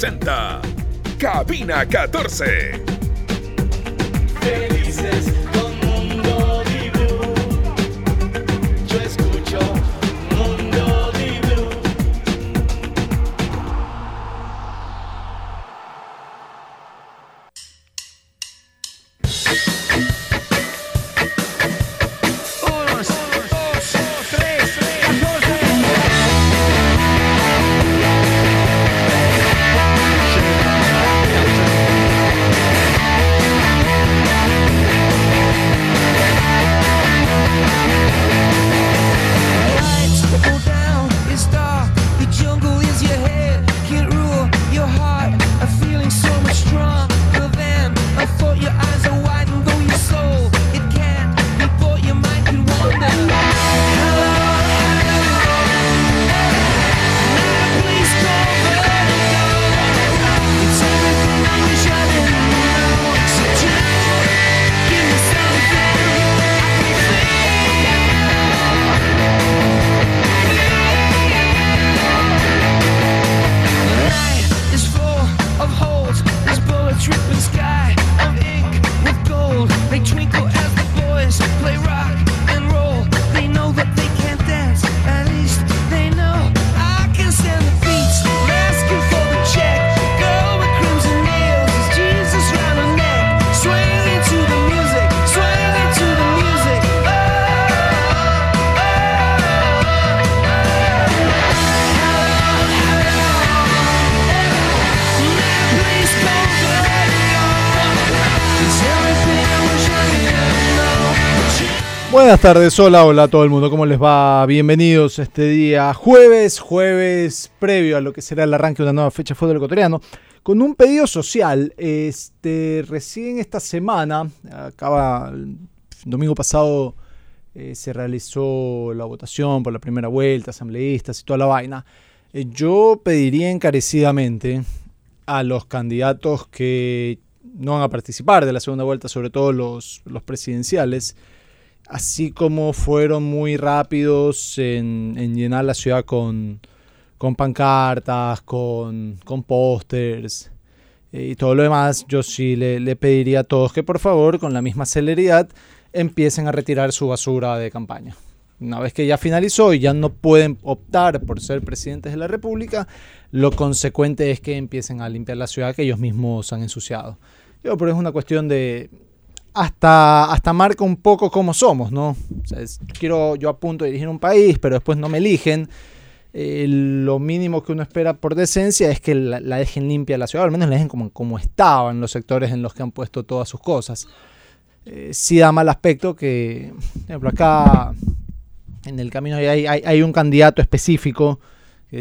presenta Cabina 14. Felices Buenas tardes, hola, hola a todo el mundo, ¿cómo les va? Bienvenidos este día jueves, jueves previo a lo que será el arranque de una nueva fecha de fútbol ecuatoriano, con un pedido social. Este, recién esta semana, acaba domingo pasado, eh, se realizó la votación por la primera vuelta, asambleístas y toda la vaina. Eh, yo pediría encarecidamente a los candidatos que no van a participar de la segunda vuelta, sobre todo los, los presidenciales, así como fueron muy rápidos en, en llenar la ciudad con, con pancartas, con, con pósters eh, y todo lo demás, yo sí le, le pediría a todos que por favor, con la misma celeridad, empiecen a retirar su basura de campaña. Una vez que ya finalizó y ya no pueden optar por ser presidentes de la República, lo consecuente es que empiecen a limpiar la ciudad que ellos mismos han ensuciado. Yo, pero es una cuestión de, hasta, hasta marca un poco cómo somos, ¿no? O sea, es- quiero, yo apunto a dirigir un país, pero después no me eligen. Eh, lo mínimo que uno espera por decencia es que la, dejen limpia la ciudad, al menos la dejen como, como estaba en los sectores en los que han puesto todas sus cosas. Eh, sí da mal aspecto que, por ejemplo, acá en el camino hay, hay, un candidato específico,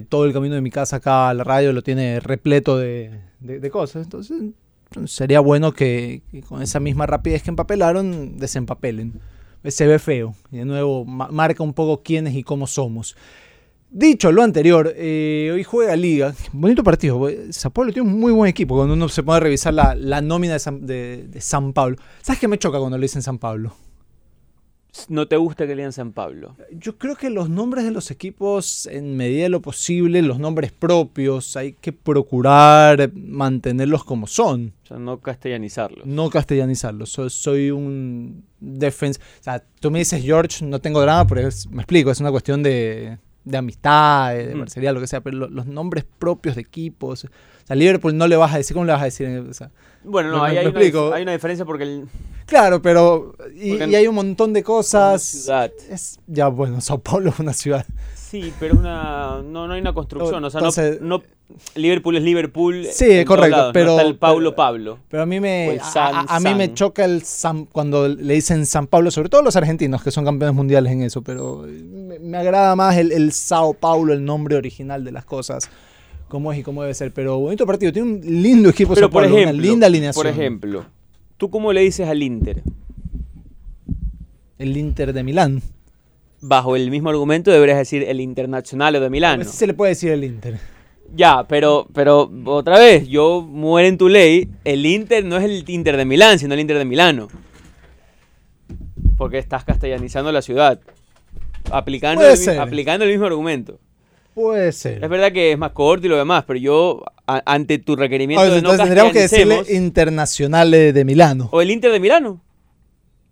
todo el camino de mi casa acá a la radio lo tiene repleto de, de- de cosas, entonces sería bueno que, con esa misma rapidez que empapelaron, desempapelen. Se ve feo. Y de nuevo, ma- marca un poco quiénes y cómo somos. Dicho lo anterior, eh, hoy juega Liga. Bonito partido. Sao Paulo tiene un muy buen equipo. Cuando uno se puede revisar la, la nómina de San, de, San Pablo. ¿Sabes qué me choca cuando le dicen San Pablo? No te gusta que lean San Pablo. Yo creo que los nombres de los equipos, en medida de lo posible, los nombres propios, hay que procurar mantenerlos como son. O sea, no castellanizarlos. no castellanizarlo. So- soy un defensa. O sea, tú me dices George, no tengo drama, pero es- me explico, es una cuestión de, de amistad, de, de parcería, lo que sea. Pero lo- los nombres propios de equipos. O sea, Liverpool no le vas a decir, ¿cómo le vas a decir? O sea, Bueno, no, ahí hay, una, hay una diferencia porque el, claro, pero. Y, Porque y hay un montón de cosas. ciudad. Es, ya, bueno, Sao Paulo es una ciudad. Sí, pero una, no, no hay una construcción. O sea, Entonces- no, no- Liverpool es Liverpool. Sí, correcto, lados, no pero- está el Paulo pero- Pablo. Pero a mí me, el San a- a mí me choca el San- cuando le dicen San Pablo, sobre todo los argentinos que son campeones mundiales en eso, pero me, me agrada más el, el Sao Paulo, el nombre original de las cosas, cómo es y cómo debe ser. Pero bonito partido, tiene un lindo equipo Pero por ejemplo, una linda alineación. por ejemplo, ¿tú cómo le dices al Inter? El Inter de Milán. Bajo el mismo argumento deberías decir el Internacional de Milano. Así se le puede decir el Inter. Ya, pero, pero otra vez, yo muero en tu ley. El Inter no es el Inter de Milán, sino el Inter de Milano. Porque estás castellanizando la ciudad. Aplicando, el, aplicando el mismo argumento. Puede ser. Es verdad que es más corto y lo demás, pero yo a- ante tu requerimiento Oye, de no entonces tendríamos que decirle Internacionales de Milano. o el Inter de Milano.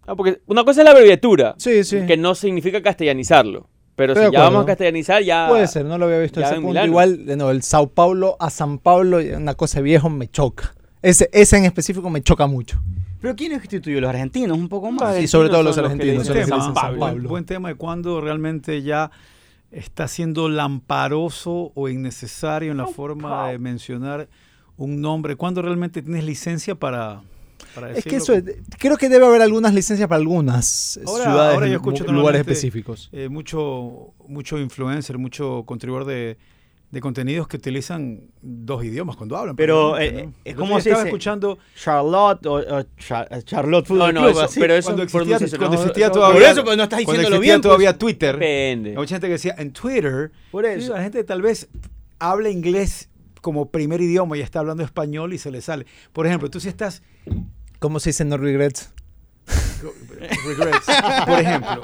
Ah, porque una cosa es la abreviatura, Sí, sí. que no significa castellanizarlo. Pero Estoy si ya vamos a castellanizar, ya. Puede ser, no lo había visto ya ese en punto. Milano. Igual, de nuevo, el Sao Paulo a San Pablo, una cosa viejo me choca. Ese, ese en específico me choca mucho. Pero ¿quién instituyó? Los argentinos, un poco más. Y sobre todo los son los que le argentinos. dicen San Pablo. buen tema de cuando realmente ya está siendo lamparoso o innecesario en la forma de mencionar un nombre. Cuando realmente tienes licencia para, para Es que eso, es- creo que debe haber algunas licencias para algunas Ahora- ciudades, ahora yo escucho lu- lugares específicos. Eh, mucho, mucho influencer, mucho contribuidor de, de contenidos que utilizan dos idiomas cuando hablan. Pero, eh, ¿no? eh, El ¿cómo otro día se estaba dice? escuchando Charlotte o, o Char- Charlotte No, Football no, Club, eso- así. pero eso cuando es existía, cuando no, todavía, Por eso, pero no estás cuando diciéndolo existía bien, pues. todavía Twitter, Depende. hay mucha gente que decía en Twitter, Por eso. la gente tal vez habla inglés como primer idioma y está hablando español y se le sale. Por ejemplo, tú si estás ¿Cómo se dice no regrets? regrets, por ejemplo,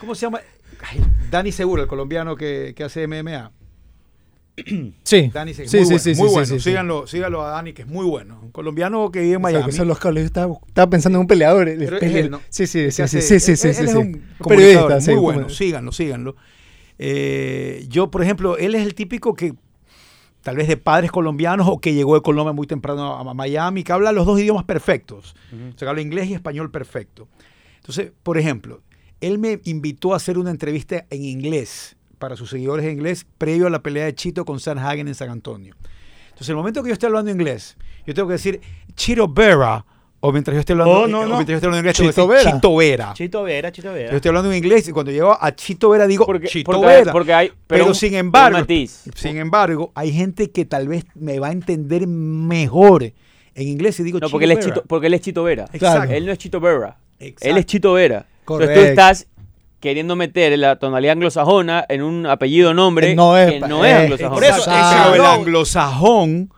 ¿cómo se llama? Ay, Dani Seguro, el colombiano que, que hace MMA. Sí. Dani sí, muy sí, bueno, sí, muy bueno. sí, sí. síganlo, síganlo a Dani, que es muy bueno. Un colombiano que vive en O sea, Miami. que son los cables. Yo estaba, estaba pensando en un peleador. el- Pero es el- él, ¿no? Sí, sí, sí, hace- sí, sí, sí, él- sí, él sí, es un Periodista, muy bueno. Síganlo, síganlo. Eh, yo, por ejemplo, él es el típico que tal vez de padres colombianos o que llegó de Colombia muy temprano a a Miami, que habla los dos idiomas perfectos. O sea, que habla inglés y español perfecto. Entonces, por ejemplo, él me invitó a hacer una entrevista en inglés para sus seguidores en inglés previo a la pelea de Chito con San Hagen en San Antonio. Entonces, el momento que yo esté hablando inglés, yo tengo que decir Chito Vera, o mientras yo esté hablando, Oh, no, o no. mientras yo esté hablando inglés, Chito Vera. Chito Vera. Chito Vera, Chito Vera. Yo estoy hablando en inglés y cuando llego a Chito Vera digo Porque, Chito porque, Vera. porque hay. pero, un- sin embargo, matiz. sin embargo, hay gente que tal vez me va a entender mejor en inglés y digo No, Chito porque él, es Vera. Chito, porque él es Chito Vera. Exacto. Él no es Chito Vera. Exacto. Él es Chito Vera. Entonces tú Correcto. estás queriendo meter la tonalidad anglosajona en un apellido nombre Que no es que no es eh, anglosajón. por eso, el anglosajón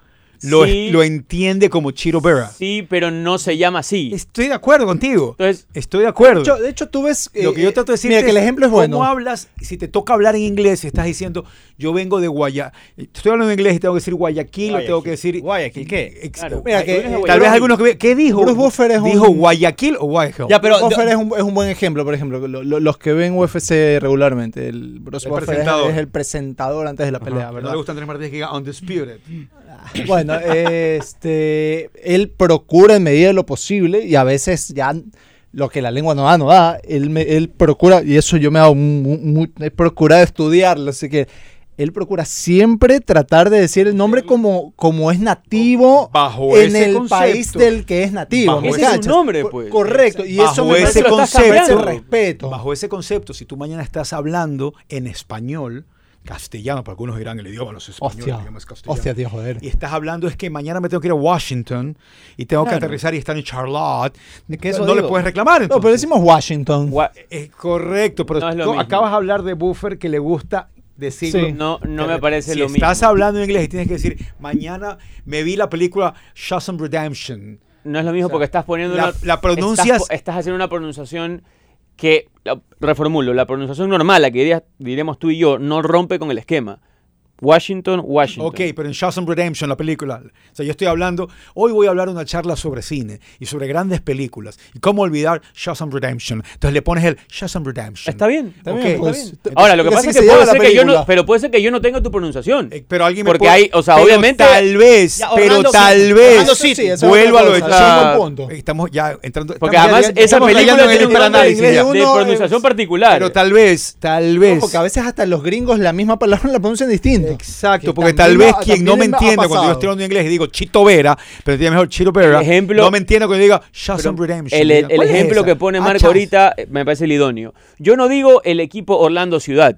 lo, Sí. lo entiende como Chito Vera. Sí, pero no se llama así. Estoy de acuerdo contigo. Entonces, Estoy de acuerdo. De hecho, de hecho, tú ves. Lo eh, que yo trato de decir Mira, que el ejemplo es bueno. ¿Cómo hablas? Si te toca hablar en inglés, estás diciendo, yo vengo de Guayaquil. Estoy hablando en inglés y tengo que decir Guayaquil, o tengo que decir. Guayaquil, ¿qué? Ex- Claro. Mira, Ay, que, tú eres de eh, Tal vez algunos que. ¿Qué dijo? Bruce Buffer es ¿Dijo un- Guayaquil o Guayaquil? Ya, pero Buffer de- es, un, es un buen ejemplo, por ejemplo, lo- lo- los que ven UFC regularmente. El Bruce El Buffer es- el presentador antes de la pelea, No ¿verdad? le gusta Andrés Martínez que diga Undisputed. Bueno, este, él procura en medida de lo posible y a veces ya lo que la lengua no da, no da. Él, me- él procura, y eso yo me he dado mu- mu- he procurado estudiarlo, así que él procura siempre tratar de decir el nombre como, como es nativo Bajo en ese el concepto. país del que es nativo. Bajo ¿me ese es su cachas? nombre, pues. Correcto, y Bajo eso me ese concepto- respeto. Bajo ese concepto, si tú mañana estás hablando en español, castellano, porque algunos dirán el idioma, los españoles, Hostia, el idioma es castellano. hostia, tío, joder. y estás hablando es que mañana me tengo que ir a Washington y tengo que aterrizar y estar en Charlotte, que eso no le puedes reclamar. No, pero decimos Washington. Es correcto, pero No es lo tú mismo. acabas de hablar de Buffer que le gusta decirlo. Sí. No, no me parece si lo estás mismo. hablando en inglés y tienes que decir, mañana me vi la película Shawshank Redemption. No es lo mismo O sea, porque estás poniendo la- una- la pronuncias- Estás, estás haciendo una pronunciación que, reformulo, la pronunciación normal, la que dirías- diremos tú y yo, no rompe con el esquema. Washington, Washington. Ok, pero en Shawshank Redemption, la película, o sea, yo estoy hablando, hoy voy a hablar una charla sobre cine y sobre grandes películas. ¿Y cómo olvidar Shawshank Redemption? Entonces le pones el Shawshank Redemption. Está bien. Está Ok. bien, pues, Entonces, Ahora, lo que porque pasa es que se puede ser que yo no, pero puede ser que yo no tenga tu pronunciación. Eh, pero alguien me Porque puede- hay- o sea, pero obviamente- Tal vez, Ya, pero tal vez. Orlando Sí, sí, vuelvo a lo punto. Estamos ya entrando. Porque estamos además ya- esa película en tiene un análisis de pronunciación particular. Pero tal vez, tal vez. Ojo, que a veces hasta los gringos la misma palabra la pronuncian Exacto, Que porque tal vez quien no me entienda cuando yo estoy hablando inglés y digo Chito Vera, pero entiende mejor Chito Vera, ejemplo- no me entiende cuando diga Shawshank Redemption. el, Diga, el ¿cuál es ejemplo esa? que pone Ah, Marco ahorita eh, me parece el idóneo. Yo no digo el equipo Orlando Ciudad.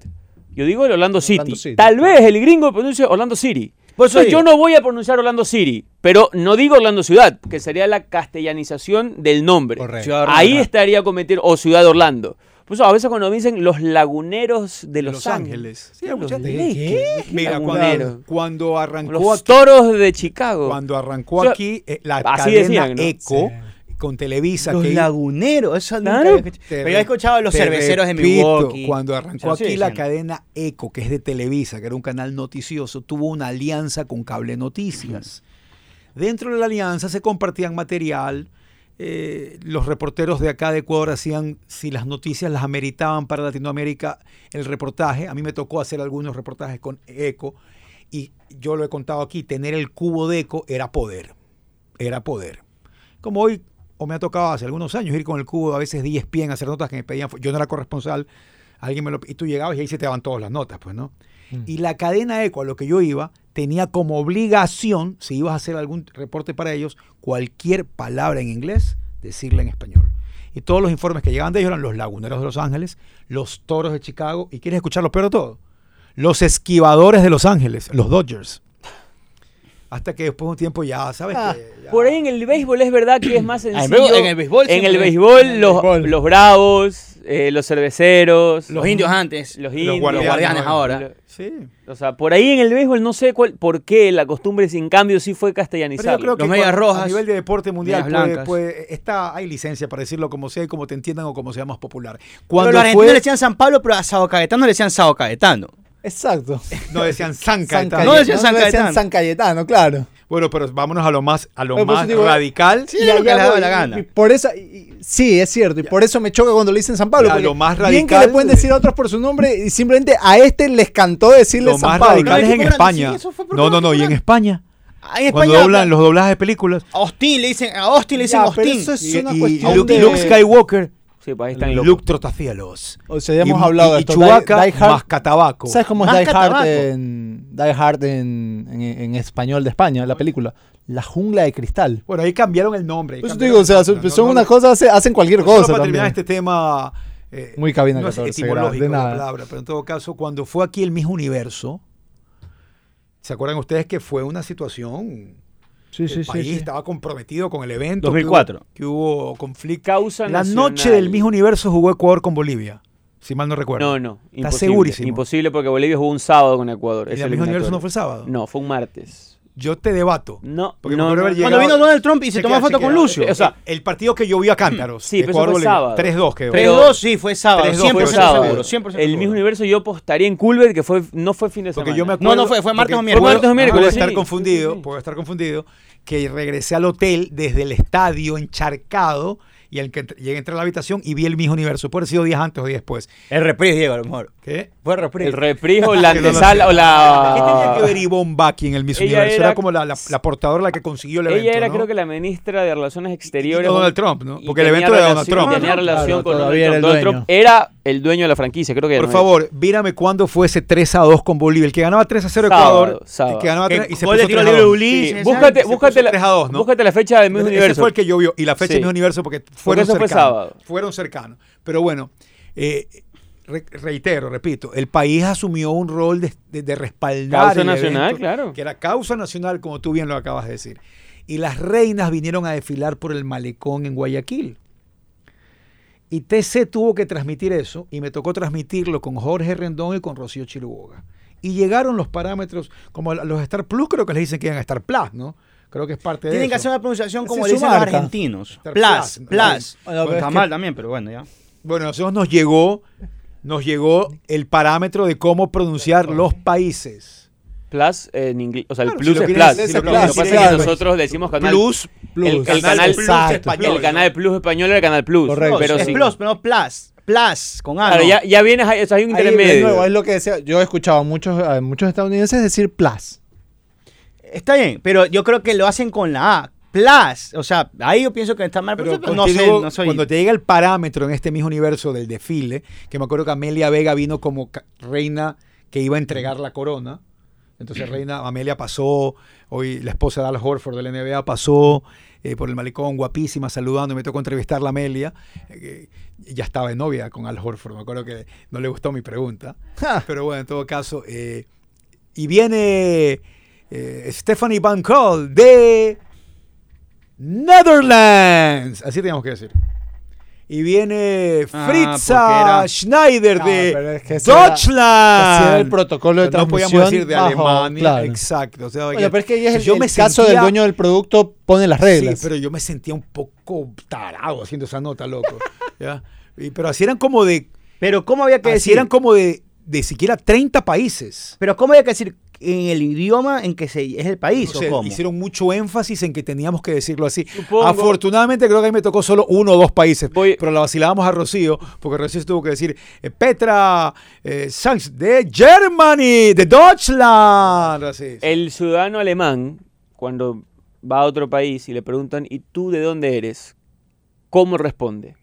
Yo digo el Orlando City. Orlando City, Tal vez el gringo pronuncie Orlando City. Por eso Entonces, yo no voy a pronunciar Orlando City, pero no digo Orlando Ciudad, que sería la castellanización del nombre. Correcto. Ciudad Ahí Orlando. estaría cometido, o Ciudad Orlando. Por eso a veces cuando me dicen los laguneros de Los, Los Ángeles. Ángeles. Sí, ¿Qué hay mucha- los de ¿De qué? Mira, cuando, cuando arrancó Los aquí, toros de Chicago. cuando arrancó O sea, aquí eh, la cadena decían, ¿no? Eco, con Televisa. Los que laguneros, eso nunca Claro. había escuchado. Te Pero yo he escuchado de los cerveceros de repito, Milwaukee. Cuando arrancó aquí la cadena ECO, que es de Televisa, que era un canal noticioso, tuvo una alianza con Cable Noticias. Dentro de la alianza se compartían material. Eh, los reporteros de acá de Ecuador hacían, si las noticias las ameritaban para Latinoamérica, el reportaje. A mí me tocó hacer algunos reportajes con ECO. Y yo lo he contado aquí, tener el cubo de ECO era poder. Era poder. Como hoy, o me ha tocado hace algunos años ir con el cubo a veces 10 pies a hacer notas que me pedían. Yo no era corresponsal, alguien me lo y tú llegabas y ahí se te daban todas las notas, pues, ¿no? Y la cadena ECO a lo que yo iba tenía como obligación, si ibas a hacer algún reporte para ellos, cualquier palabra en inglés, decirla en español. Y todos los informes que llegaban de ellos eran los laguneros de Los Ángeles, los toros de Chicago, y quieres escuchar lo peor de todo, los esquivadores de Los Ángeles, los Dodgers. Hasta que después de un tiempo ya, ¿sabes? Ah, que ya- Por ahí en el béisbol es verdad que es más sencillo. en béisbol- en el béisbol En el béisbol, en el los, béisbol. los bravos, eh, los cerveceros, Los indios antes. los los indios, guardianes guardianes ahora. ahora. Sí. O sea, por ahí en el béisbol no sé cuál, por qué la costumbre sin cambio sí fue Pero castellanizar. yo creo que Los medias rojas, a nivel de deporte mundial puede- puede- está, hay licencia para decirlo como sea y como te entiendan o como sea más popular. Pero Cuando los argentinos fue, le decían San Pablo, pero a Sao Caetano le decían Sao Caetano. Exacto. no decían San San Caetano. No decían San le decían Cayetano. San Cayetano, claro. Bueno, pero vámonos a lo más, a lo más digo, radical. Sí, lo que les daba la y- gana. y por eso, y- y- sí, es cierto. Y por eso me choca cuando le dicen San Pablo. Ya, lo más bien que radical le pueden de- decir a otros por su nombre y simplemente a este les cantó decirle Lo San más Pablo. radical es ¿no? en Sí, España. por No, no, no, y en. España. Ah, En Cuando España doblan hablan- los doblajes de películas. Austin le dicen, a Austin le dicen Ya, pero Austin. eso es Y, una y cuestión Luke, de... Luke Skywalker, Sí, pues ahí están locos. Luke Trotacielos. O sea, ya hemos Y- hablado y, de y esto. Chewbacca, Die- Die Hard- más Catabaco. ¿Sabes cómo es Die Hard, en, Die Hard en, en- en español de España, la película? La jungla de cristal. Bueno, ahí cambiaron el nombre. cambiaron digo, o sea, el son, son No, no, unas cosas, hace- hacen cualquier Solo cosa para también. terminar este tema. eh, Muy cabina no es 14 etimológico de la nada. palabra, pero en todo caso, cuando fue aquí el Miss Universo, ¿se acuerdan ustedes que fue una situación? Sí, sí, el sí, país sí. estaba comprometido con el evento. 2004. Que hubo, que hubo conflicto. Causa La nacional. noche del Miss Universo jugó Ecuador con Bolivia, si mal no recuerdo. No, no. Está Imposible, segurísimo. Imposible porque Bolivia jugó un sábado con Ecuador. ¿Y la Miss Universo no fue el sábado? No, fue un martes. Yo te debato. No, Porque no, no, no. Cuando llegado- vino Donald Trump y se Chequea, tomó foto con Lucio. O sea, el partido que yo vi a cántaros. Sí, pero fue sábado. 3-2 quedó. Pero- 3-2, sí, fue sábado. 3-2 fue 100% sábado. seguro. 100% El seguro. mismo universo yo apostaría en Culver que fue no fue fin de Porque semana. yo me acuerdo. No, no fue- fue martes porque o miércoles. puedo- Martes o miércoles, Puedo estar sí. confundido, Sí, sí. puedo estar confundido, que regresé al hotel desde el estadio encharcado y al que llegué a entrar a la habitación y vi el mismo universo. Puede haber sido días antes o días después. El reprise, Diego, a lo mejor. ¿Qué? Fue el reprise. El reprise o la antesala o la ¿Qué tenía que ver Ivonne Baki en el Miss Ella Universo? Era, era- como la, la, la portadora la que consiguió el evento. Ella era ¿no? creo que la ministra de Relaciones Exteriores. no Donald Trump, ¿no? y Porque el evento era de Donald Trump. Tenía relación Claro, con Donald era Trump. el Donald dueño. Trump era el dueño de la franquicia, creo que ya Por no favor, mírame cuándo fue ese 3 a 2 con Bolivia. El que ganaba 3 a 0 Sábado, Ecuador. sábado. El que ganaba Que 3 y se puso de tiro 3 a libre 2. Ulises, Sí, búscate, búscate, la, 3 a 2, ¿no? búscate la fecha del mismo Ese universo. fue el que yo vi. Y la fecha de mi universo porque fueron eso fue cercanos. sábado. Fueron cercanos. Pero bueno, eh, re- reitero, repito, el país asumió un rol de, de- de respaldar. Causa el nacional, evento, claro. Que era causa nacional, como tú bien lo acabas de decir. Y las reinas vinieron a desfilar por el malecón en Guayaquil. Y TC tuvo que transmitir eso y me tocó transmitirlo con Jorge Rendón y con Rocío Chiruboga. Y llegaron los parámetros, como los Star Plus, creo que les dicen que iban a Star Plus, ¿no? Creo que es parte de Tienen que hacer una pronunciación como le dicen los argentinos. Star Plus, Plus. Bueno, está es mal que- también, pero bueno, ya. Bueno, a nosotros nos llegó, nos llegó el parámetro de cómo pronunciar los países. Plus en inglés. O sea, el Claro, plus si es plus. si lo lo que quieren pasa es que nosotros le decimos canal Plus, Plus. El, el Canal canal, Plus español, el canal. Plus español era el canal Plus. Correcto. Pero es sí. plus, pero no plus. Plus, con A. Claro, ya, ya vienes, o sea, hay un intermedio. nuevo, es lo que decía. Yo he escuchado a muchos, a muchos estadounidenses decir plus. Está bien, pero yo creo que lo hacen con la A. Plus. O sea, ahí yo pienso que está mal. Pero, Pero no sé, no soy. cuando te llega el parámetro en este mismo universo del desfile, que me acuerdo que Amelia Vega vino como reina que iba a entregar la corona. Entonces reina Amelia pasó, hoy la esposa de Al Horford del NBA pasó eh, por el malecón, guapísima, saludando, me tocó entrevistarla a Amelia. eh, ya estaba de novia con Al Horford, me acuerdo que no le gustó mi pregunta. Pero bueno, en todo caso. eh, y viene Stephanie Van Cole de Netherlands. Así teníamos que decir. y viene Ah, Fritza era- Schneider No, de pero es que era- Deutschland. ese era el protocolo de No podíamos transmisión decir de bajo- Alemania. claro. Exacto. o sea, Bueno, que- pero es que es el, yo el me caso del dueño del producto pone las reglas. Sí, pero yo me sentía un poco tarado haciendo esa nota, loco. ¿ya? Y- pero así eran como de. Pero ¿cómo había que Así decir? eran como de, de siquiera 30 países. Pero ¿cómo había que decir en el idioma en que se, es el país No sé, o cómo? hicieron mucho énfasis en que teníamos que decirlo así. Supongo- Afortunadamente creo que ahí me tocó solo uno o dos países, Voy- pero la vacilábamos a Rocío, porque Rocío tuvo que decir eh, Petra eh, Sanz de Germany, de Deutschland. Así. El ciudadano alemán, cuando va a otro país y le preguntan, ¿y tú de dónde eres? ¿Cómo responde?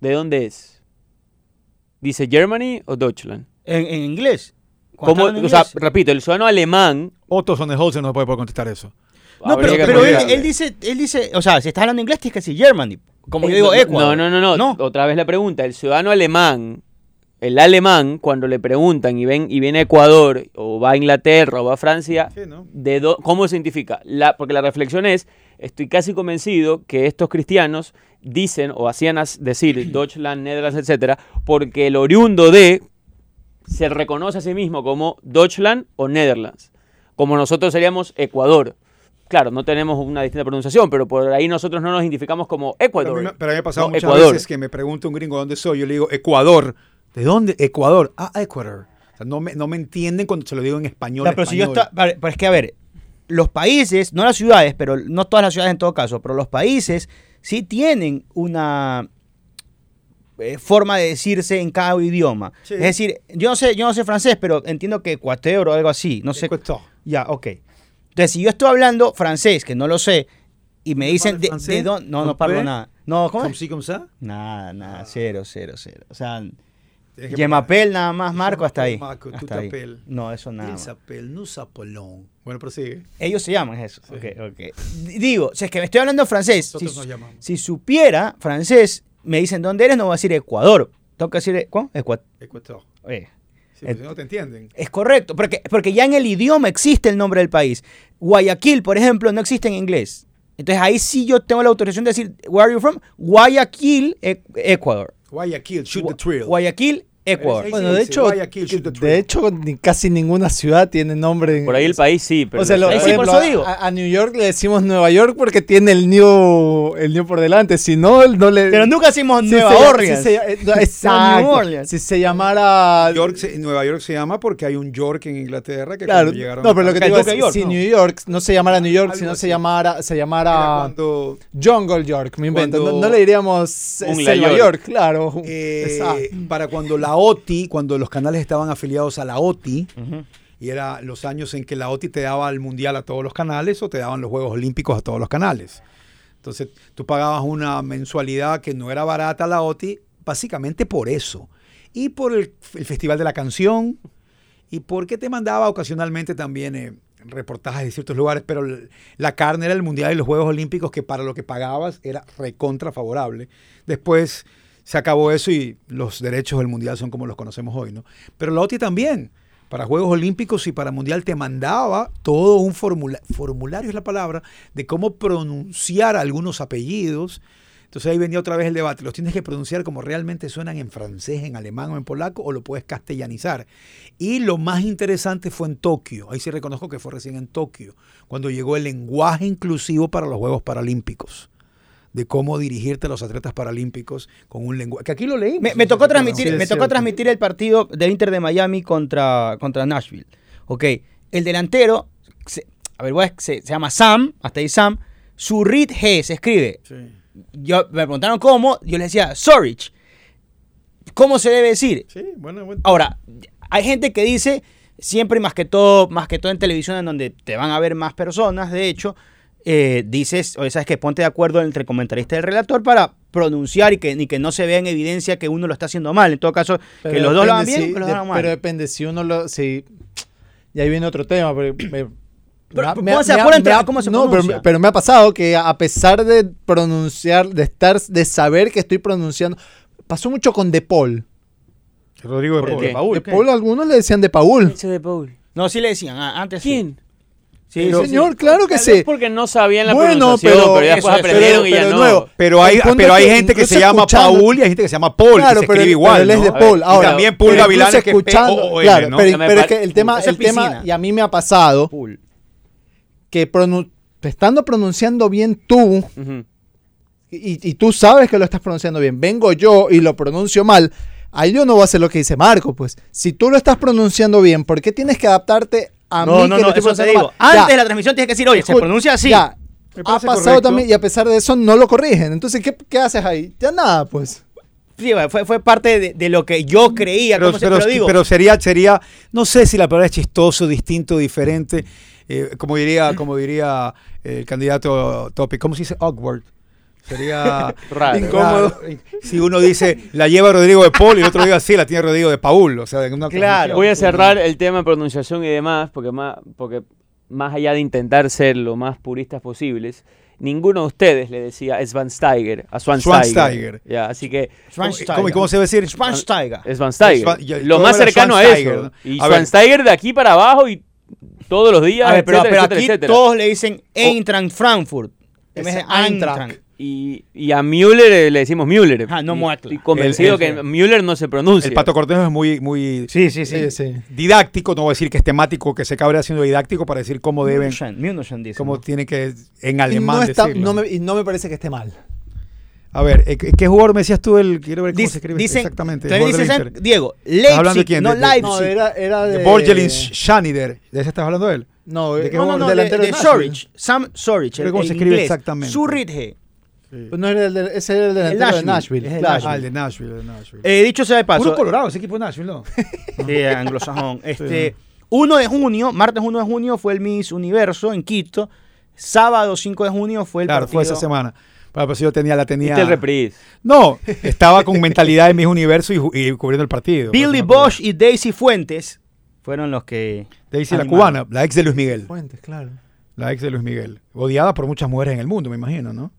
¿De dónde es? ¿Dice Germany o Deutschland? En, en inglés. Cuando ¿Cómo, hablan en o sea, repito, el ciudadano alemán. Otto Sonnenholzer no puede poder contestar eso. No, pero, él, dice, él dice, o sea, si estás hablando inglés tienes que decir Germany. Como yo digo Ecuador. No, no, no, no, Otra vez la pregunta. El ciudadano alemán, el alemán, cuando le preguntan y ven y viene a Ecuador, o va a Inglaterra, o va a Francia, Sí, ¿no? de ¿cómo se identifica? La, porque la reflexión es, estoy casi convencido que estos cristianos dicen o hacían decir Deutschland, Netherlands, etcétera, porque el oriundo de se reconoce a sí mismo como Deutschland o Netherlands, como nosotros seríamos Ecuador. Claro, no tenemos una distinta pronunciación, pero por ahí nosotros no nos identificamos como Pero a Ecuador. mí, pero a mí me ha pasado No, muchas Ecuador. veces que me pregunta un gringo dónde soy. Yo le digo Ecuador. ¿De dónde? Ecuador. Ah, Ecuador. O sea, no, me, no me entienden cuando se lo digo en español. Si yo está, pero es que a ver, los países, no las ciudades, pero no todas las ciudades en todo caso, pero los países sí tienen una eh, forma de decirse en cada idioma. Sí. Es decir, yo no sé, yo no sé francés, pero entiendo que Ecuador o algo así, no sé. Ecuador. Ya, ok. Entonces, si yo estoy hablando francés, que no lo sé, y me dicen de, de dónde, no, no ¿Con parlo nada. No, ¿cómo? Es? si, comme ça. Nada, nada, cero, cero, cero. O sea, Yemapel nada más, Marco, hasta ahí. Marco, tú Hasta ahí. No, eso nada. S'appelle, nous s'appelons. Bueno, prosigue. Ellos se llaman eso. Ok, ok. D- Digo, si es que me estoy hablando francés, si, nos llamamos. si supiera francés, me dicen dónde eres, no voy a decir Ecuador. Tengo que decir, ¿cómo? Ecuador. Ecuador. Eh, Sí, pues, no te entienden. Es correcto, porque, porque ya en el idioma existe el nombre del país. Guayaquil, por ejemplo, no existe en inglés. Entonces ahí sí yo tengo la autorización de decir, ¿Where are you from? Guayaquil, Ecuador. Guayaquil, shoot the thrill. Guayaquil, Ecuador. Bueno, de hecho, de hecho casi ninguna ciudad tiene nombre. en- Por ahí el país sí, pero o sea, lo- Ahí por sí, por ejemplo, eso digo. A, a New York le decimos Nueva York porque tiene el new, el new por delante. Si no, no le. Pero nunca decimos si Nueva se- Orleans. si se- no, exacto. New Orleans. Si se llamara. York se- Nueva York se llama porque hay un York en Inglaterra que Claro, cuando llegaron no, pero lo que te digo es York, si ¿no? New York no se llamara New York, sino se llamara, se llamara cuando Jungle York, me invento. No, le diríamos eh, Selva York. York, claro. eh, Exacto. para cuando la OTI, cuando los canales estaban afiliados a la OTI, y era los años en que la OTI te daba el mundial a todos los canales o te daban los Juegos Olímpicos a todos los canales. Entonces tú pagabas una mensualidad que no era barata la OTI, básicamente por eso. Y por el, el Festival de la Canción, y porque te mandaba ocasionalmente también eh, reportajes de ciertos lugares, pero la carne era el Mundial y los Juegos Olímpicos, que para lo que pagabas era recontra favorable. Después se acabó eso y los derechos del Mundial son como los conocemos hoy, ¿no? Pero la OTI también, para Juegos Olímpicos y para Mundial, te mandaba todo un formula- formulario, es la palabra, de cómo pronunciar algunos apellidos. Entonces ahí venía otra vez el debate. ¿Los tienes que pronunciar como realmente suenan en francés, en alemán o en polaco o lo puedes castellanizar? Y lo más interesante fue en Tokio. Ahí sí reconozco que fue recién en Tokio, cuando llegó el lenguaje inclusivo para los Juegos Paralímpicos. De cómo dirigirte a los atletas paralímpicos con un lenguaje. Que aquí lo leí. Me, me tocó transmitir, Sí, me tocó transmitir el partido del Inter de Miami contra, contra Nashville. Ok, el delantero, se- a ver, voy a- se, se llama Sam, hasta ahí Sam, Surrit G se escribe. Yo, me preguntaron cómo, yo les decía, Sorich. ¿Cómo se debe decir? Sí, bueno, bueno. Ahora, hay gente que dice, siempre y más que todo, más que todo en televisión, en donde te van a ver más personas, de hecho, eh, dices, o sabes que ponte de acuerdo entre el comentarista y el relator para pronunciar y que, ni que no se vea en evidencia que uno lo está haciendo mal. En todo caso, que los dos lo hagan bien, si- que los dos de- lo hagan mal. Pero depende, si uno lo. Si, y ahí viene otro tema. Pero, me- Pero, cómo se no, pero, me- pero me ha pasado que a pesar de pronunciar, de estar, de saber que estoy pronunciando, pasó mucho con De Paul. Rodrigo de ¿Por Paul. de ¿qué? Paul, algunos le decían De Paul. Ese de Paul. No, sí le decían, ah, antes. ¿Quién? Sí, Sí, sí, señor, claro que sí. porque no sabían la Bueno, pronunciación, pero- pero, ya después es, aprendieron pero- y ya pero no. nuevo. Pero hay, pero hay que gente que se llama Paul y hay gente que se llama Paul. Claro, y se pero, escribe igual. pero él es de Paul. Ahora, también Paul pero Gavilán es que es escuchando, P-O-O-L, claro, ¿no? pero, pero es que el tema, el tema, y a mí me ha pasado Pool. que pronun- estando pronunciando bien tú, y tú sabes que lo estás pronunciando bien, vengo yo y lo pronuncio mal, ahí yo no voy a hacer lo que dice Marco, pues. Si tú lo estás pronunciando bien, ¿por qué tienes que adaptarte a No, mí no, que no, lo estoy eso te digo. mal? Antes Ya, de la transmisión tienes que decir, oye, se pronuncia así. Ya, Me ha pasado correcto. también y a pesar de eso no lo corrigen. Entonces, ¿qué, qué haces ahí? Ya nada, pues. Sí, fue, fue parte de, de lo que yo creía. Pero, ¿cómo se- pero- pero digo, pero sería, sería, no sé si la palabra es chistoso, distinto, diferente, eh, como diría, como diría el candidato Topic, ¿cómo se dice awkward? Sería Raro. Incómodo. raro. Si uno dice, la lleva Rodrigo de Paul y el otro diga, sí, la tiene Rodrigo de Paul. O sea, en una Claro. Voy a cerrar el tema de pronunciación y demás, porque más, porque más allá de intentar ser lo más puristas posibles, ninguno de ustedes le decía Schwansteiger a Schwansteiger. Ya, así que Schwansteiger. ¿Cómo, ¿Cómo se debe decir? Schwansteiger. Lo más cercano a eso. ¿no? Y A ver. Schwansteiger de aquí para abajo y todos los días, A ver, pero, etcétera, pero etcétera, aquí etcétera. todos le dicen Eintracht Frankfurt. En vez de Eintracht. Y, y a Müller eh, le decimos Müller. Ah, no Y. Estoy convencido El- el- que Müller no se pronuncia. El Pato Cortés es muy, muy Sí, sí, Sí, sí. didáctico, no voy a decir que es temático, que se cabre haciendo didáctico para decir cómo deben, dice, cómo ¿no? tiene que en Y alemán no, está- decirlo. no me, y no me parece que esté mal. A ver, eh, ¿qué jugador me decías tú? El, quiero ver cómo se escribe dicen- exactamente. el también jugador dice del San- Inter. Diego, ¿Estás hablando de Leipzig, quién? no De- de- Leipzig. No, era, era de. De Borgelin Schneider. ¿De ese estás hablando de él? No, ¿De de qué no, no, no, de, delantero de Nashville. Sorich, Sam Sorich, el, ¿cómo el se escribe exactamente? Surridge. Pues no era el de- ese era el delantero de Nashville, Nashville. es el claro. Ah, el de Nashville. el de Nashville. Eh, dicho sea de paso, Puro Colorado, ese equipo de Nashville, ¿no? Sí, anglosajón. Este, 1 de junio, martes 1 de junio fue el Miss Universo en Quito. Sábado 5 de junio fue el Claro, fue esa partido- semana. Bueno, pues yo tenía, la tenía. Viste el reprise. No, estaba con mentalidad de mis universo y, cubriendo el partido. Billy Por eso Bosch y Daisy Fuentes fueron los que. Daisy la cubana, la ex de Luis Miguel. Fuentes, claro. La ex de Luis Miguel. Odiada por muchas mujeres en el mundo, me imagino, ¿no?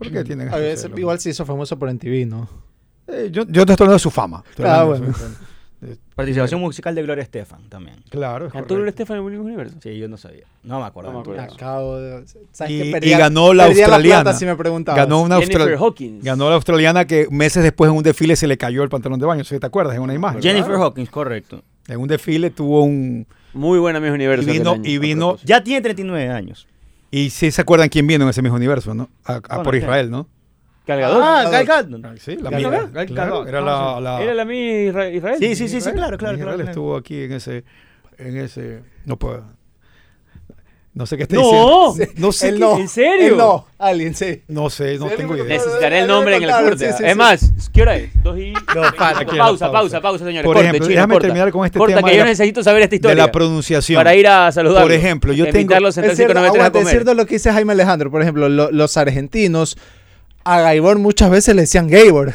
¿Por qué tienen A que hacerlo? igual se hizo famoso por MTV, ¿no? Eh, yo, yo te estoy hablando de su fama. Ah, de bueno. Participación musical de Gloria Estefan también. Claro. es ¿Cantó. Gloria Estefan en el mismo universo? Sí, yo no sabía. No me acuerdo. No me acuerdo. Acabo de. ¿sabes Y- qué? y ganó la australiana. plata si me preguntabas. Ganó una Jennifer Hawkins. Ganó la australiana que meses después en un desfile se le cayó el pantalón de baño. ¿sí ¿Te acuerdas? En una imagen. Jennifer Hawkins, correcto. En un desfile tuvo un. Muy buena Miss Universo. Y vino- y vino-. Ya tiene 39 años. Y sí se acuerdan quién vino en ese mismo universo, ¿no? A- a- Bueno, por. Israel, ¿no? ¿Cargador? Ah, Gal Gadot. Sí, la Gal. Gal Claro, era Ah, la, la- ¿Era la Israel? Sí, sí, sí, sí, claro, claro, Israel claro. estuvo aquí en ese, en ese, no puedo, no sé qué está diciendo. No. no sé, Él qué- no. ¿En serio? Él no. Alguien, sí. no sé, no Sí, tengo idea. Necesitaré el nombre en el corte. sí, sí, es sí. más, ¿qué hora es? Dos y... falta. pausa, pausa, pausa. pausa, pausa, señores. Por corte, ejemplo, chino, déjame corta. terminar con este Corta, tema que de yo la- necesito saber esta de historia. la pronunciación. Para ir a saludar. Por ejemplo, yo tengo- Es cierto, 593 a aguanta, es cierto lo que dice Jaime Alejandro. Por ejemplo, lo- los argentinos a Gaibor muchas veces le decían Gaibor.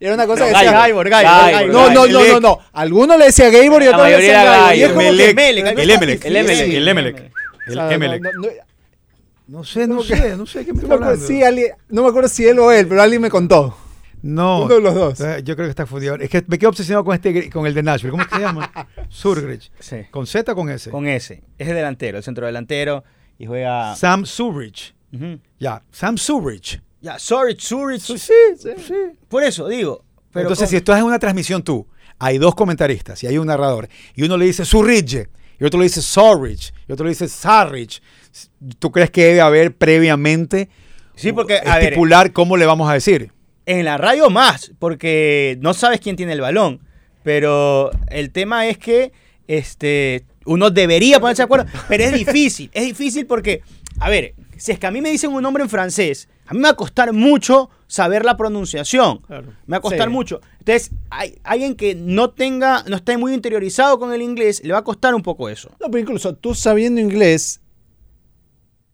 Era una cosa que No, decía Gaibor, Gaibor, Gaibor, Gaibor, No, no, no, no, no. Algunos le decía Gaibor y otros le decían era Gaibor. Y es Gaibor. como que- Emelec, Emelec, el Emelec, El Emelec. el Emelec, el no- Emelec. sé, no sé, no sé qué me no está me acuerdo hablando. si alguien- no me acuerdo si él o él, pero alguien me contó. No. Uno de los dos. Eh, Yo creo que está fundido. Es que me quedo obsesionado con este, con el de Nashville. ¿Cómo es que se llama? Surgrich. Sí. ¿Con Z o con S? Con ese. Es el delantero, el centro delantero. Y juega. Sam Surridge. Ujú. Ya, Sam Surridge. Ya, Sorich, Surich. Sí, sí, sí. Por eso digo. Pero Entonces, con- si estás en una transmisión tú, hay dos comentaristas y hay un narrador, y uno le dice Surridge, y otro le dice Sorridge, y otro le dice Sarridge, ¿tú crees que debe haber previamente Sí, porque, a ver, estipular cómo le vamos a decir? En la radio más, porque no sabes quién tiene el balón. Pero el tema es que este, uno debería ponerse de acuerdo, pero es difícil. es difícil porque, a ver, si es que a mí me dicen un nombre en francés, a mí me va a costar mucho saber la pronunciación. Me va a costar Sí. mucho. Entonces, hay, alguien que no tenga, no esté muy interiorizado con el inglés, le va a costar un poco eso. No, pero incluso tú sabiendo inglés,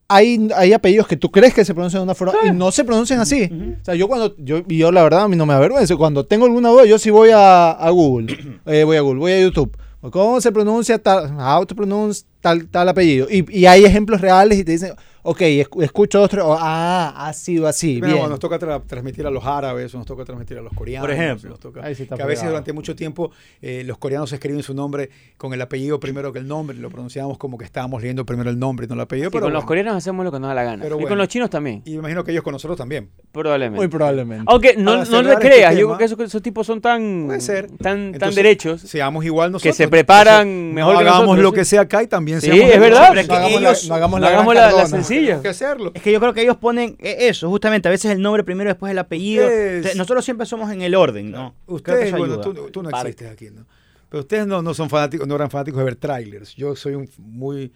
hay, hay apellidos que tú crees que se pronuncian de una forma y no se pronuncian así. O sea, yo cuando, yo, y yo la verdad a mí no me avergüenza, cuando tengo alguna duda, yo sí voy a, a Google, eh, voy a Google, voy a YouTube. ¿Cómo se pronuncia tal, how to pronounce tal, tal apellido? Y, y hay ejemplos reales y te dicen, ok, Ok, escu- escucho dos, tres. oh, ah, ha sido así. Bueno, bien. nos toca tra- transmitir a los árabes, o nos toca transmitir a los coreanos. Por ejemplo. nos toca- Ahí sí está que a veces durante mucho tiempo eh, los coreanos escriben su nombre con el apellido primero que el nombre, lo pronunciamos como que estábamos leyendo primero el nombre y no el apellido. Sí, pero con los coreanos hacemos lo que nos da la gana. Pero y bueno. con los chinos también, Y me imagino que ellos con nosotros también. probablemente. Muy probablemente. Aunque no, no le este creas, yo creo que esos, esos tipos son tan, Puede ser. tan, derechos. Seamos igual nosotros. se preparan Entonces, mejor no que hagamos nosotros, lo que sea acá y también Sí, seamos es verdad. que no hagamos, la, no hagamos no la hagamos gran la- la Cardona. Sencilla. Que hacerlo. Es que yo creo que ellos ponen eh, eso, justamente, a veces el nombre primero, después el apellido. Es- Nosotros siempre somos en el orden, ¿no? Ustedes, bueno, tú, tú no Parte. existes aquí, ¿no? Pero ustedes no, no son fanáticos, no eran fanáticos de ver trailers. Yo soy un muy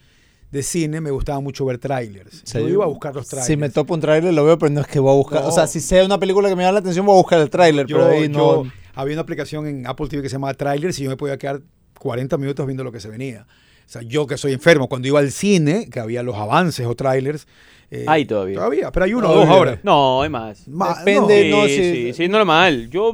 de cine, me gustaba mucho ver trailers. Sí. Yo iba a buscar los trailers. Si me topo un tráiler lo veo, pero no es que voy a buscar. No. O sea, si sea una película que me llama la atención, voy a buscar el tráiler, yo, pero ahí no. yo- había una aplicación en Apple TV que se llamaba Trailers y yo me podía quedar 40 minutos viendo lo que se venía. O sea, yo que soy enfermo, cuando iba al cine, que había los avances o trailers. eh, Hay todavía. Todavía, pero hay uno o dos ahora. No, hay más. Ma- Depende, no. no, sí, sí. sí, sí, normal. Yo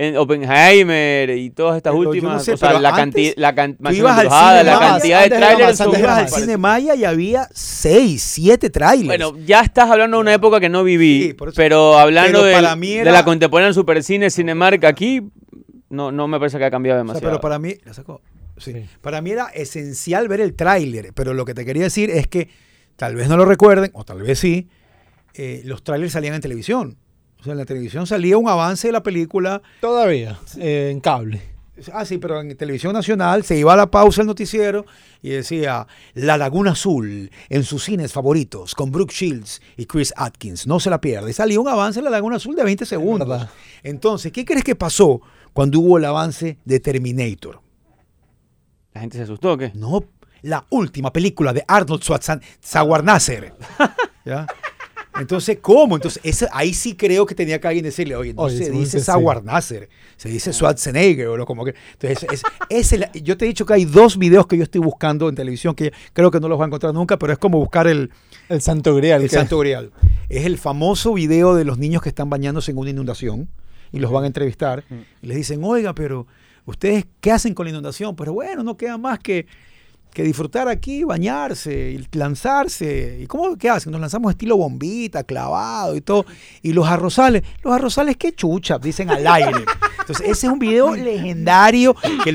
en Oppenheimer y todas estas Pero últimas, no sé, o sea, la, antes, cantidad, la, can- tú Mansión ibas al Embrujada, cine la cantidad de trailers Tú antes ibas al cine Maya y había 6, 7 trailers. Bueno, ya estás hablando de una época que no viví, Sí, por eso- pero hablando Pero del- para mí de era- la contemporánea Supercine Cinemark aquí, no, no me parece que ha cambiado O sea, demasiado. pero para mí, ¿la sacó? Sí. Sí. Para mí era esencial ver el tráiler, pero lo que te quería decir es que tal vez no lo recuerden, o tal vez sí, eh, los trailers salían en televisión. O sea, en la televisión salía un avance de la película. Todavía, eh, en cable. Ah, sí, pero en televisión nacional se iba a la pausa el noticiero y decía La Laguna Azul en sus cines favoritos con Brooke Shields y Chris Atkins. No se la pierda. Y salía un avance de La Laguna Azul de 20 segundos. Entonces, ¿qué crees que pasó cuando hubo el avance de Terminator? La gente se asustó, ¿o ¿qué? No, la última película de Arnold Schwarzenegger. ¿Ya? Entonces, ¿cómo? Entonces, ese- ahí sí creo que tenía que alguien decirle, oye, no Oye, se se dice sí. Schwarzenegger, se dice Schwarzenegger o lo como que. Entonces, es- es el- yo te he dicho que hay dos videos que yo estoy buscando en televisión que creo que no los voy a encontrar nunca, pero es como buscar el, El Santo Grial. el Santo Grial. Es el famoso video de los niños que están bañándose en una inundación y los van a entrevistar y les dicen, oiga, pero ustedes qué hacen con la inundación? Pero bueno, no queda más que, que disfrutar aquí, bañarse lanzarse. ¿Y cómo qué hacen? Nos lanzamos estilo bombita, clavado y todo. Y los arrozales, los arrozales qué chucha, dicen al aire. Entonces, ese es un video legendario que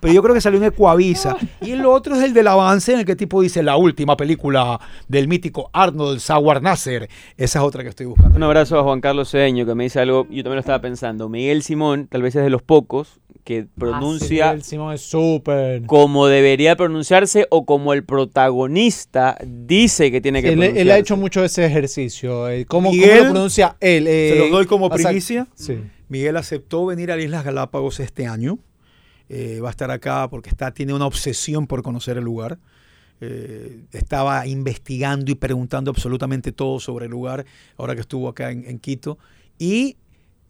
pero yo creo que salió en Ecuavisa. Y el otro es el del avance en el que tipo dice la última película del mítico Arnold Schwarzenegger. Esa es otra que estoy buscando. Un abrazo a Juan Carlos Cedeño que me dice algo, yo también lo estaba pensando. Miguel Simón tal vez es de los pocos que pronuncia Ah, sí, el Simón es súper. como debería pronunciarse o como el protagonista dice que tiene que Él, pronunciarse. él ha hecho mucho ese ejercicio. eh, ¿Cómo, lo pronuncia él? Se Eh, los doy como primicia. sí. Miguel aceptó venir a las Islas Galápagos este año. Eh, va a estar acá porque está, tiene una obsesión por conocer el lugar. Eh, estaba investigando y preguntando absolutamente todo sobre el lugar ahora que estuvo acá en, en Quito. Y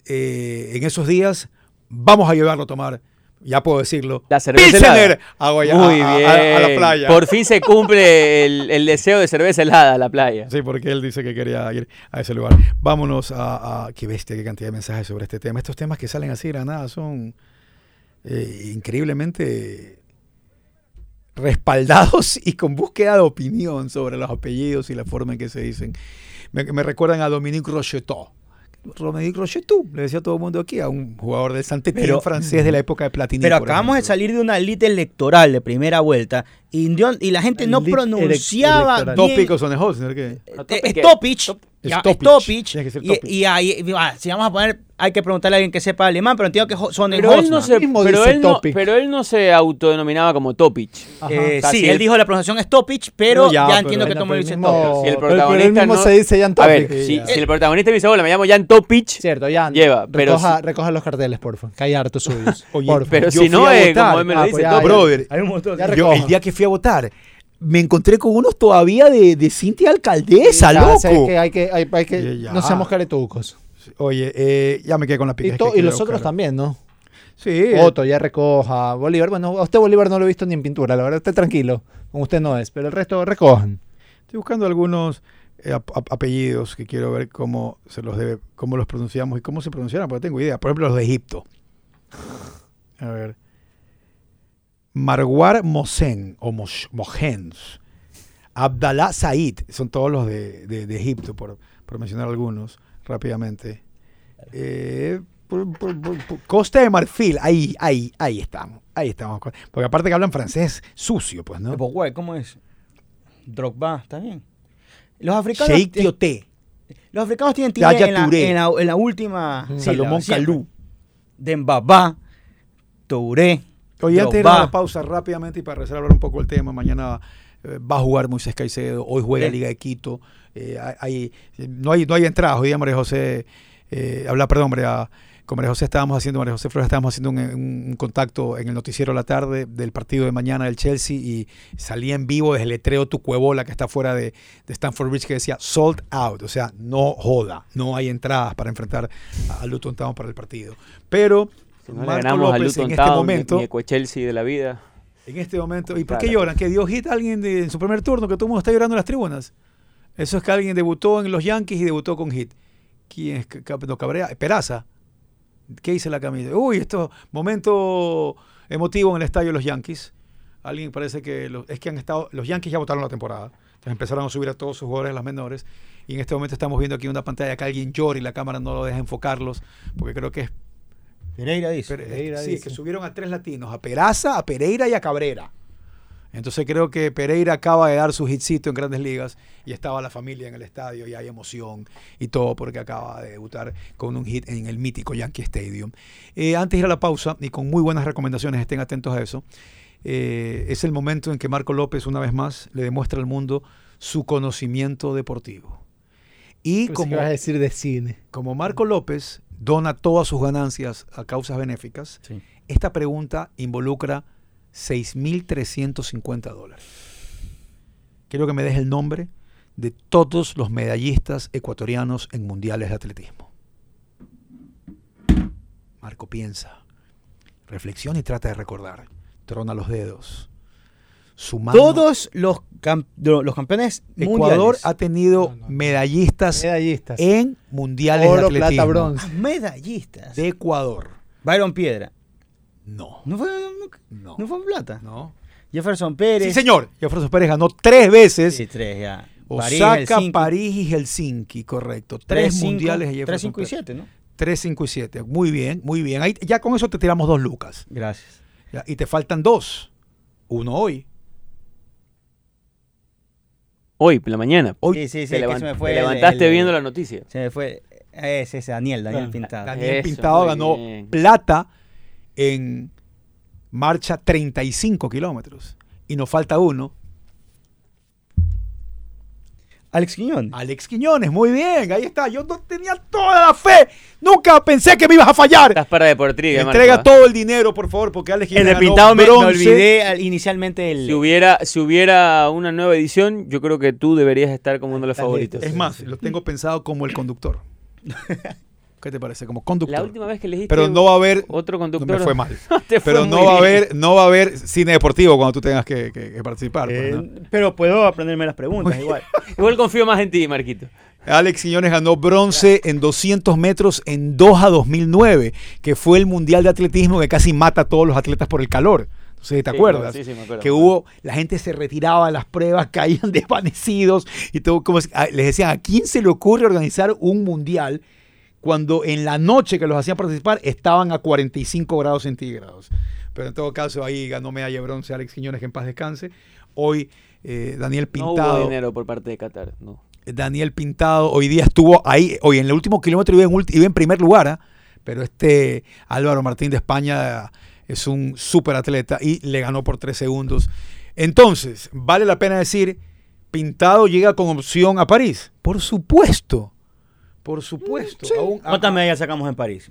eh, en esos días vamos a llevarlo a tomar, ya puedo decirlo, La cerveza helada. a, Guaya- Muy a- bien. a- a la playa. Por fin se cumple el, el deseo de cerveza helada a la playa. Sí, porque él dice que quería ir a ese lugar. Vámonos a, Qué bestia, qué cantidad de mensajes sobre este tema. Estos temas que salen así de nada son eh, increíblemente respaldados y con búsqueda de opinión sobre los apellidos y la forma en que se dicen. Me, me recuerdan a Dominique Rocheteau. Dominique Rocheteau, le decía a todo el mundo aquí, a un jugador del Pero- francés de la época de Platini. Pero acabamos de salir de una elite electoral de primera vuelta y, y la gente no pronunciaba bien. Tópico son Hosner, ¿qué? Eh, Que ser y-. Y, ahí, ah, si vamos a poner, hay que preguntarle a alguien que sepa alemán, pero entiendo que son Pero él, no se, pero, él no, topic. pero él no se autodenominaba como Topich. Ajá. Eh, O sea, sí, si él el- dijo la pronunciación Stoppich, pero No, ya, ya, pero entiendo que bueno, todo el pero dice mismo- Si el pero- pero él protagonista mismo no- se dice Jan A ver, Topic. si, ya. si el protagonista me dice, hola, me llamo Jan Topich, Cierto, ya. Lleva, pero recoja, si- recoja los carteles, porfa. Que hay hartos suyos. Oye, pero si no, votar. como él me lo Ah, dice, pues. Brother, el día que fui a votar, me encontré con unos todavía de, de Cintia Alcaldesa, Ya, loco. sé que hay que, hay, hay que Ya, ya. no seamos caretucos. Oye, eh, ya me quedé con la pica. Y, to- los otros también, ¿no? Sí. Otto, ya recoja. Bolívar, bueno, a usted Bolívar no lo he visto ni en pintura, la verdad, esté tranquilo. Con usted no es, pero el resto recojan. Estoy buscando algunos eh, ap- ap- apellidos que quiero ver cómo se los debe, cómo los pronunciamos y cómo se pronunciaron, porque tengo idea. Por ejemplo, los de Egipto. A ver. Marwar Mosen o Mohens. Abdallah Said, son todos los de, de- de Egipto, por, por mencionar algunos rápidamente. Eh, por- por- Costa de Marfil, ahí, ahí, ahí estamos, ahí estamos. Porque aparte que hablan francés sucio, pues, ¿no? Pues, güey, ¿cómo es? Drogba, está bien. Los africanos, Sheikh Tioté, los africanos tienen tilde en la, en, la, en la última sílaba, Salomón. Kalou. Dembaba, Touré. Oye, antes de ir a la pausa rápidamente y para reservar un poco el tema, mañana eh, va a jugar Moisés Caicedo, hoy juega Sí. Liga de Quito, eh, hay, no, hay, no hay entradas, hoy día María José, eh, habla, perdón, María, con María José estábamos haciendo, María José Flores estábamos haciendo un, contacto en el noticiero a la tarde del partido de mañana del Chelsea y salía en vivo desde el letreo Tu Cuebola que está fuera de, de Stanford Bridge que decía sold out, o sea, no joda, no hay entradas para enfrentar a, a Luton Town para el partido. Pero Si no le ganamos a López Luton en este Town, momento... ni, ni Chelsea de la vida. En este momento. ¿Y por Claro. qué lloran? ¿Que dio hit a alguien de- en su primer turno? Que todo el mundo está llorando en las tribunas. Eso es que alguien debutó en los Yankees y debutó con hit. ¿Quién es? No, Cabrea. Peraza. ¿Qué dice la camisa? Uy, esto, momento emotivo en el estadio de los Yankees. Alguien parece que los, es que han estado, los Yankees ya votaron la temporada. Entonces empezaron a subir a todos sus jugadores, las menores. Y en este momento estamos viendo aquí una pantalla que alguien llora y la cámara no lo deja enfocarlos. Porque creo que es Pereira dice. Pere- Pereira sí, dice. que subieron a tres latinos, a Peraza, a Pereira y a Cabrera. Entonces creo que Pereira acaba de dar su hitcito en grandes ligas y estaba la familia en el estadio y hay emoción y todo porque acaba de debutar con un hit en el mítico Yankee Stadium. Eh, antes de ir a la pausa y con muy buenas recomendaciones, estén atentos a eso, eh, es el momento en que Marco López una vez más le demuestra al mundo su conocimiento deportivo. Y Pensé como ibas a decir de cine. como Marco López dona todas sus ganancias a causas benéficas, Sí. esta pregunta involucra 6.350 dólares. Quiero que me des el nombre de todos los medallistas ecuatorianos en mundiales de atletismo. Marco piensa, reflexiona y trata de recordar. Trona los dedos. Sumando, Todos los, cam- de los campeones Ecuador mundiales. ha tenido No, no, no. medallistas Medallistas. en mundiales Oro, de atletismo. plata, bronce. medallistas. De Ecuador. Byron Piedra. No. ¿No fue, No. no fue plata? No. Jefferson Pérez. Sí, señor. Jefferson Pérez ganó tres veces. Sí, tres ya. Osaka, Helsinki. París y Helsinki, correcto. Tres, Tres, cinco, mundiales de Jefferson Tres, cinco y Pérez. siete, ¿no? Tres, cinco y siete. Muy bien, muy bien. Ahí, ya con eso te tiramos dos lucas. Gracias. Ya, y te faltan dos. Uno hoy. Hoy, por la mañana. Hoy sí, sí, sí. te, que levan- se me fue te el- levantaste el- viendo la noticia. Se me fue. Ese, ese Daniel, Daniel Ah, Pintado. Daniel Eso, Pintado ganó bien. plata en marcha 35 kilómetros. Y nos falta uno. Alex Quiñón. Alex Quiñones, muy bien, ahí está. Yo no tenía toda la fe. Nunca pensé que me ibas a fallar. Estás para Deportriga, Entrega Marco, ¿ah? todo el dinero, por favor, porque Alex El Quiñones de ganó Pintado me, me olvidé al- inicialmente el. Si hubiera, si hubiera una nueva edición, yo creo que tú deberías estar como uno de los favoritos. Es más, lo tengo pensado como el conductor. ¿Qué te parece? Como conductor. La última vez que elegiste Pero no va a haber. otro No conductor. me fue mal. te fue Pero no va a haber, no va a haber cine deportivo cuando tú tengas que, que- que participar. pues, Eh, ¿no? Pero puedo aprenderme las preguntas igual. Igual confío más en ti, Marquito. Alex Quiñones ganó bronce en 200 metros en Doha 2009, que fue el mundial de atletismo que casi mata a todos los atletas por el calor. No sé si te Sí, acuerdas. sí, sí, me acuerdo. que hubo, la gente se retiraba de las pruebas, caían desvanecidos y todo, como si- a- les decían, ¿a quién se le ocurre organizar un mundial cuando en la noche que los hacían participar estaban a 45 grados centígrados? Pero en todo caso ahí ganó medalla de bronce Alex Quiñones, que en paz descanse. Hoy eh, Daniel No Pintado. hubo dinero por parte de Qatar, no. Daniel Pintado hoy día estuvo ahí, hoy en el último kilómetro iba en, ulti- iba en primer lugar, ¿ah? pero este Álvaro Martín de España es un súper atleta y le ganó por tres segundos. Entonces, vale la pena decir, Pintado llega con opción a París. Por supuesto, por supuesto. Aún- ¿Cuántas medallas sacamos en París?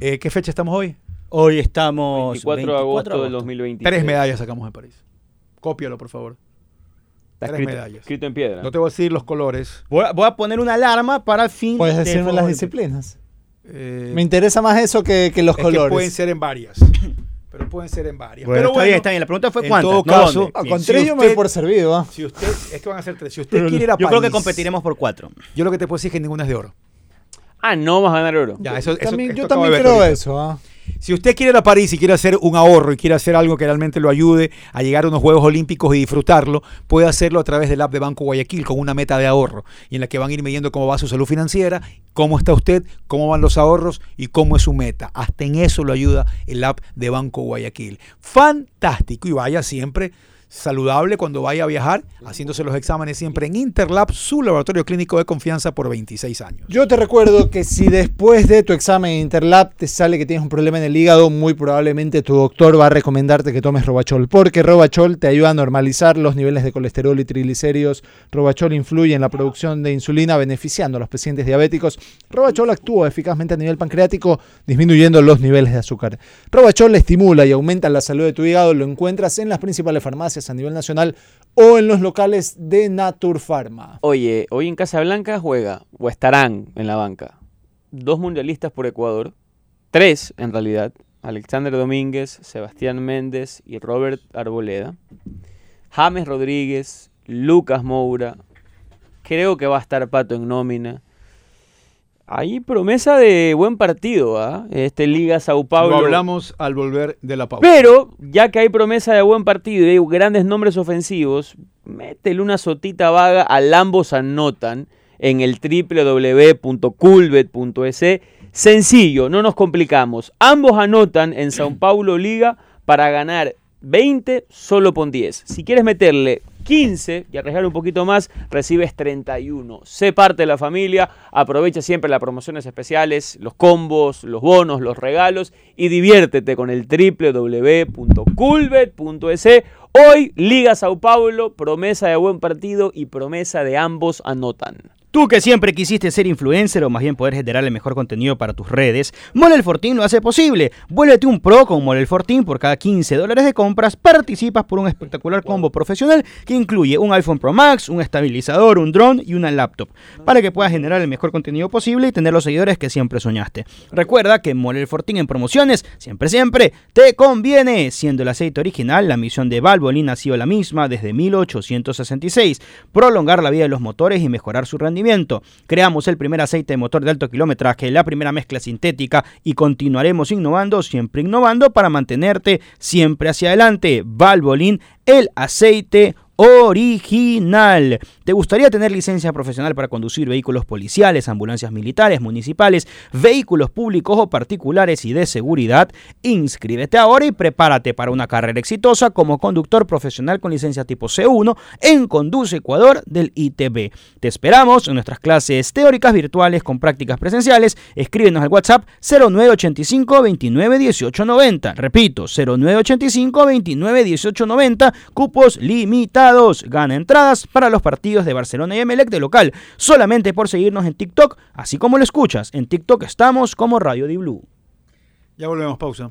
eh, ¿Qué fecha estamos hoy? Hoy estamos. 24 de agosto 24 del 2023. Tres medallas sacamos en París. Cópialo, por favor. Está tres escrito, medallas. escrito en piedra. No te voy a decir los colores. Voy a, voy a poner una alarma para el fin. Puedes del decirme las disciplinas. Eh, Me interesa más eso que, que los es que colores. pueden ser en varias. Pero pueden ser en varias. Bueno, pero está bueno, bien, está bien. La pregunta fue en cuántas. todo no caso-. Ah, con si tres yo me doy por servido. Si usted, es que van a ser tres. Si usted quiere ir a Yo creo que competiremos por cuatro. Yo lo que te puedo decir es que ninguna es de oro. Ah, no vas a ganar oro. Ya, eso, eso- También- yo también creo ahorita. eso. ¿ah? Si usted quiere ir a París y quiere hacer un ahorro y quiere hacer algo que realmente lo ayude a llegar a unos Juegos Olímpicos y disfrutarlo, puede hacerlo a través del app de Banco Guayaquil con una meta de ahorro y en la que van a ir midiendo cómo va su salud financiera, cómo está usted, cómo van los ahorros y cómo es su meta. Hasta en eso lo ayuda el app de Banco Guayaquil. Fantástico y vaya siempre saludable cuando vaya a viajar, haciéndose los exámenes siempre en Interlab, su laboratorio clínico de confianza por 26 años. Yo te recuerdo que si después de tu examen en Interlab te sale que tienes un problema en el hígado, muy probablemente tu doctor va a recomendarte que tomes Robachol, porque Robachol te ayuda a normalizar los niveles de colesterol y triglicéridos. Robachol influye en la producción de insulina, beneficiando a los pacientes diabéticos. Robachol actúa eficazmente a nivel pancreático, disminuyendo los niveles de azúcar. Robachol estimula y aumenta la salud de tu hígado. Lo encuentras en las principales farmacias a nivel nacional o en los locales de Naturpharma. Oye, hoy en Casablanca juega, o estarán en la banca, dos mundialistas por Ecuador, tres en realidad, Alexander Domínguez, Sebastián Méndez y Robert Arboleda, James Rodríguez, Lucas Moura, creo que va a estar Pato en nómina. Hay promesa de buen partido, ¿ah? Este Liga Sao Paulo. Lo hablamos al volver de la pausa. Pero, ya que hay promesa de buen partido y hay grandes nombres ofensivos, métele una sotita vaga al ambos anotan en el www.culbet.es. Sencillo, no nos complicamos. Ambos anotan en Sao Paulo Liga para ganar 20, solo pon 10. Si quieres meterle 15 y arriesgar un poquito más, recibes 31. Sé parte de la familia, aprovecha siempre las promociones especiales, los combos, los bonos, los regalos y diviértete con el www.culbet.es. Hoy Liga Sao Paulo, promesa de buen partido y promesa de ambos anotan. Tú que siempre quisiste ser influencer o más bien poder generar el mejor contenido para tus redes, Mole el Fortín lo hace posible. Vuélvete un pro con Mole el Fortín por cada 15 dólares de compras. Participas por un espectacular combo profesional que incluye un iPhone Pro Max, un estabilizador, un drone y una laptop para que puedas generar el mejor contenido posible y tener los seguidores que siempre soñaste. Recuerda que Mole el Fortín en promociones siempre siempre te conviene. Siendo el aceite original, la misión de Valvoline ha sido la misma desde 1866. Prolongar la vida de los motores y mejorar su rendimiento. Creamos el primer aceite de motor de alto kilometraje, la primera mezcla sintética y continuaremos innovando, siempre innovando para mantenerte siempre hacia adelante. Valvoline, el aceite original. ¿Te gustaría tener licencia profesional para conducir vehículos policiales, ambulancias militares, municipales, vehículos públicos o particulares y de seguridad? Inscríbete ahora y prepárate para una carrera exitosa como conductor profesional con licencia tipo C1 en Conduce Ecuador del ITB. Te esperamos en nuestras clases teóricas virtuales con prácticas presenciales. Escríbenos al WhatsApp 0985 29 18 90. Repito, 0985 29 18 90. Cupos limitados. Gana entradas para los partidos de Barcelona y Emelec de local, solamente por seguirnos en TikTok, así como lo escuchas. En TikTok estamos como Radio Di Blue. Ya volvemos, pausa.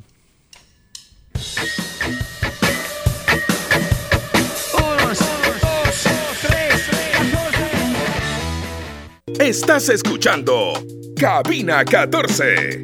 Estás escuchando Cabina 14.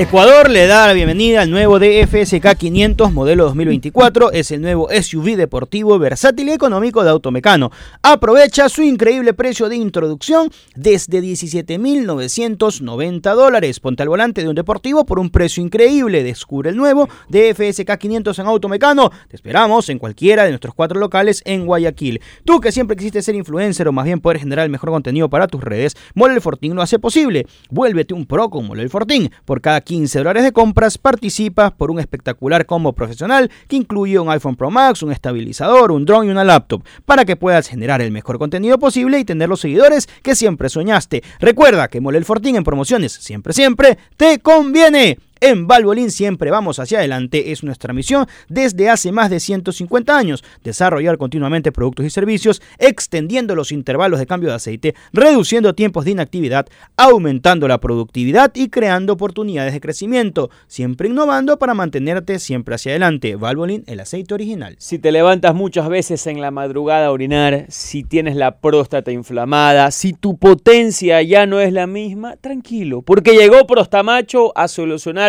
Ecuador le da la bienvenida al nuevo DFSK 500 modelo 2024. Es el nuevo SUV deportivo versátil y económico de Automecano. Aprovecha su increíble precio de introducción desde 17.990 dólares. Ponte al volante de un deportivo por un precio increíble. Descubre el nuevo DFSK 500 en Automecano. Te esperamos en cualquiera de nuestros cuatro locales en Guayaquil. Tú que siempre quisiste ser influencer o más bien poder generar el mejor contenido para tus redes, Mole el Fortín lo hace posible. Vuélvete un pro con Mole el Fortín. Por cada 15 dólares de compras participas por un espectacular combo profesional que incluye un iPhone Pro Max, un estabilizador, un drone y una laptop para que puedas generar el mejor contenido posible y tener los seguidores que siempre soñaste. Recuerda que Mole el Fortín en promociones siempre siempre te conviene. En Valvoline siempre vamos hacia adelante, es nuestra misión desde hace más de 150 años, desarrollar continuamente productos y servicios, extendiendo los intervalos de cambio de aceite, reduciendo tiempos de inactividad, aumentando la productividad y creando oportunidades de crecimiento, siempre innovando para mantenerte siempre hacia adelante. Valvoline, el aceite original. Si te levantas muchas veces en la madrugada a orinar, si tienes la próstata inflamada, si tu potencia ya no es la misma, tranquilo, porque llegó Prostamacho a solucionar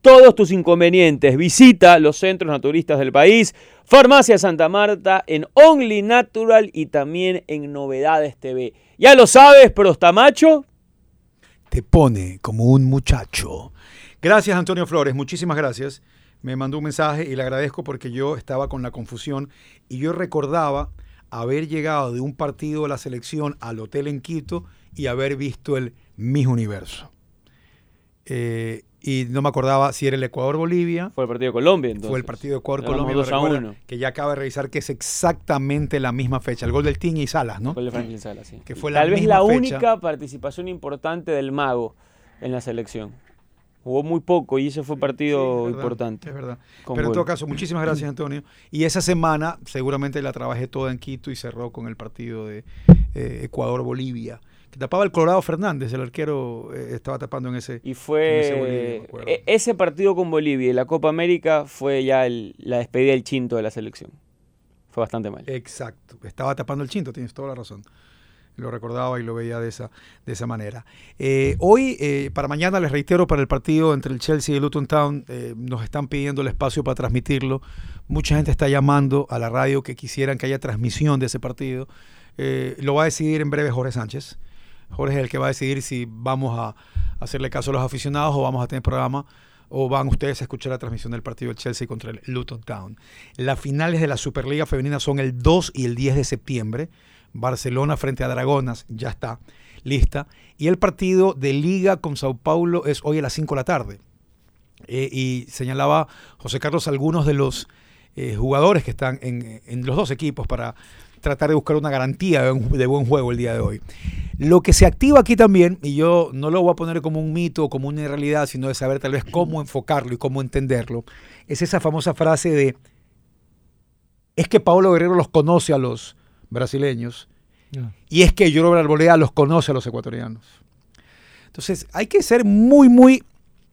todos tus inconvenientes. Visita los centros naturistas del país, Farmacia Santa Marta, en Only Natural y también en Novedades TV. Ya lo sabes, Prostamacho. te pone como un muchacho. Gracias, Antonio Flores, muchísimas gracias. Me mandó un mensaje y le agradezco porque yo estaba con la confusión y yo recordaba haber llegado de un partido de la selección al hotel en Quito y haber visto el Miss Universo. Eh, y no me acordaba si era el Ecuador-Bolivia. Fue el partido de Colombia, entonces. Fue el partido de Ecuador-Colombia, que ya acaba de revisar que es exactamente la misma fecha. El gol del Team y Salas, ¿no? El de Franklin Salas, sí. Que fue la Tal vez la fecha. única participación importante del Mago en la selección. Jugó muy poco y ese fue partido Sí, es verdad, importante. Es verdad. Pero en gol. todo caso, muchísimas gracias, Antonio. Y esa semana seguramente la trabajé toda en Quito y cerró con el partido de eh, Ecuador-Bolivia. Que tapaba el Colorado Fernández, el arquero eh, estaba tapando en ese. Y ese Bolivia, fue e- ese partido con Bolivia y la Copa América fue ya el- la despedida del chinto de la selección. Fue bastante mal. Exacto. Estaba tapando el chinto, tienes toda la razón. Lo recordaba y lo veía de esa, de esa manera. Eh, hoy, eh, para mañana, les reitero, para el partido entre el Chelsea y el Luton Town, nos están pidiendo el espacio para transmitirlo. Mucha gente está llamando a la radio que quisieran que haya transmisión de ese partido. Lo va a decidir en breve Jorge Sánchez. Jorge es el que va a decidir si vamos a hacerle caso a los aficionados o vamos a tener programa o van ustedes a escuchar la transmisión del partido del Chelsea contra el Luton Town. Las finales de la Superliga Femenina son el 2 y el 10 de septiembre. Barcelona frente a Dragonas ya está lista. Y el partido de Liga con Sao Paulo es hoy a las 5 de la tarde. Eh, y señalaba José Carlos algunos de los eh, jugadores que están en, en los dos equipos para tratar de buscar una garantía de, buen juego el día de hoy. Lo que se activa aquí también, y yo no lo voy a poner como un mito o como una realidad, sino de saber tal vez cómo enfocarlo y cómo entenderlo, es esa famosa frase de, es que Pablo Guerrero los conoce a los brasileños No. y es que Jorge Arboleda los conoce a los ecuatorianos. Entonces, hay que ser muy, muy,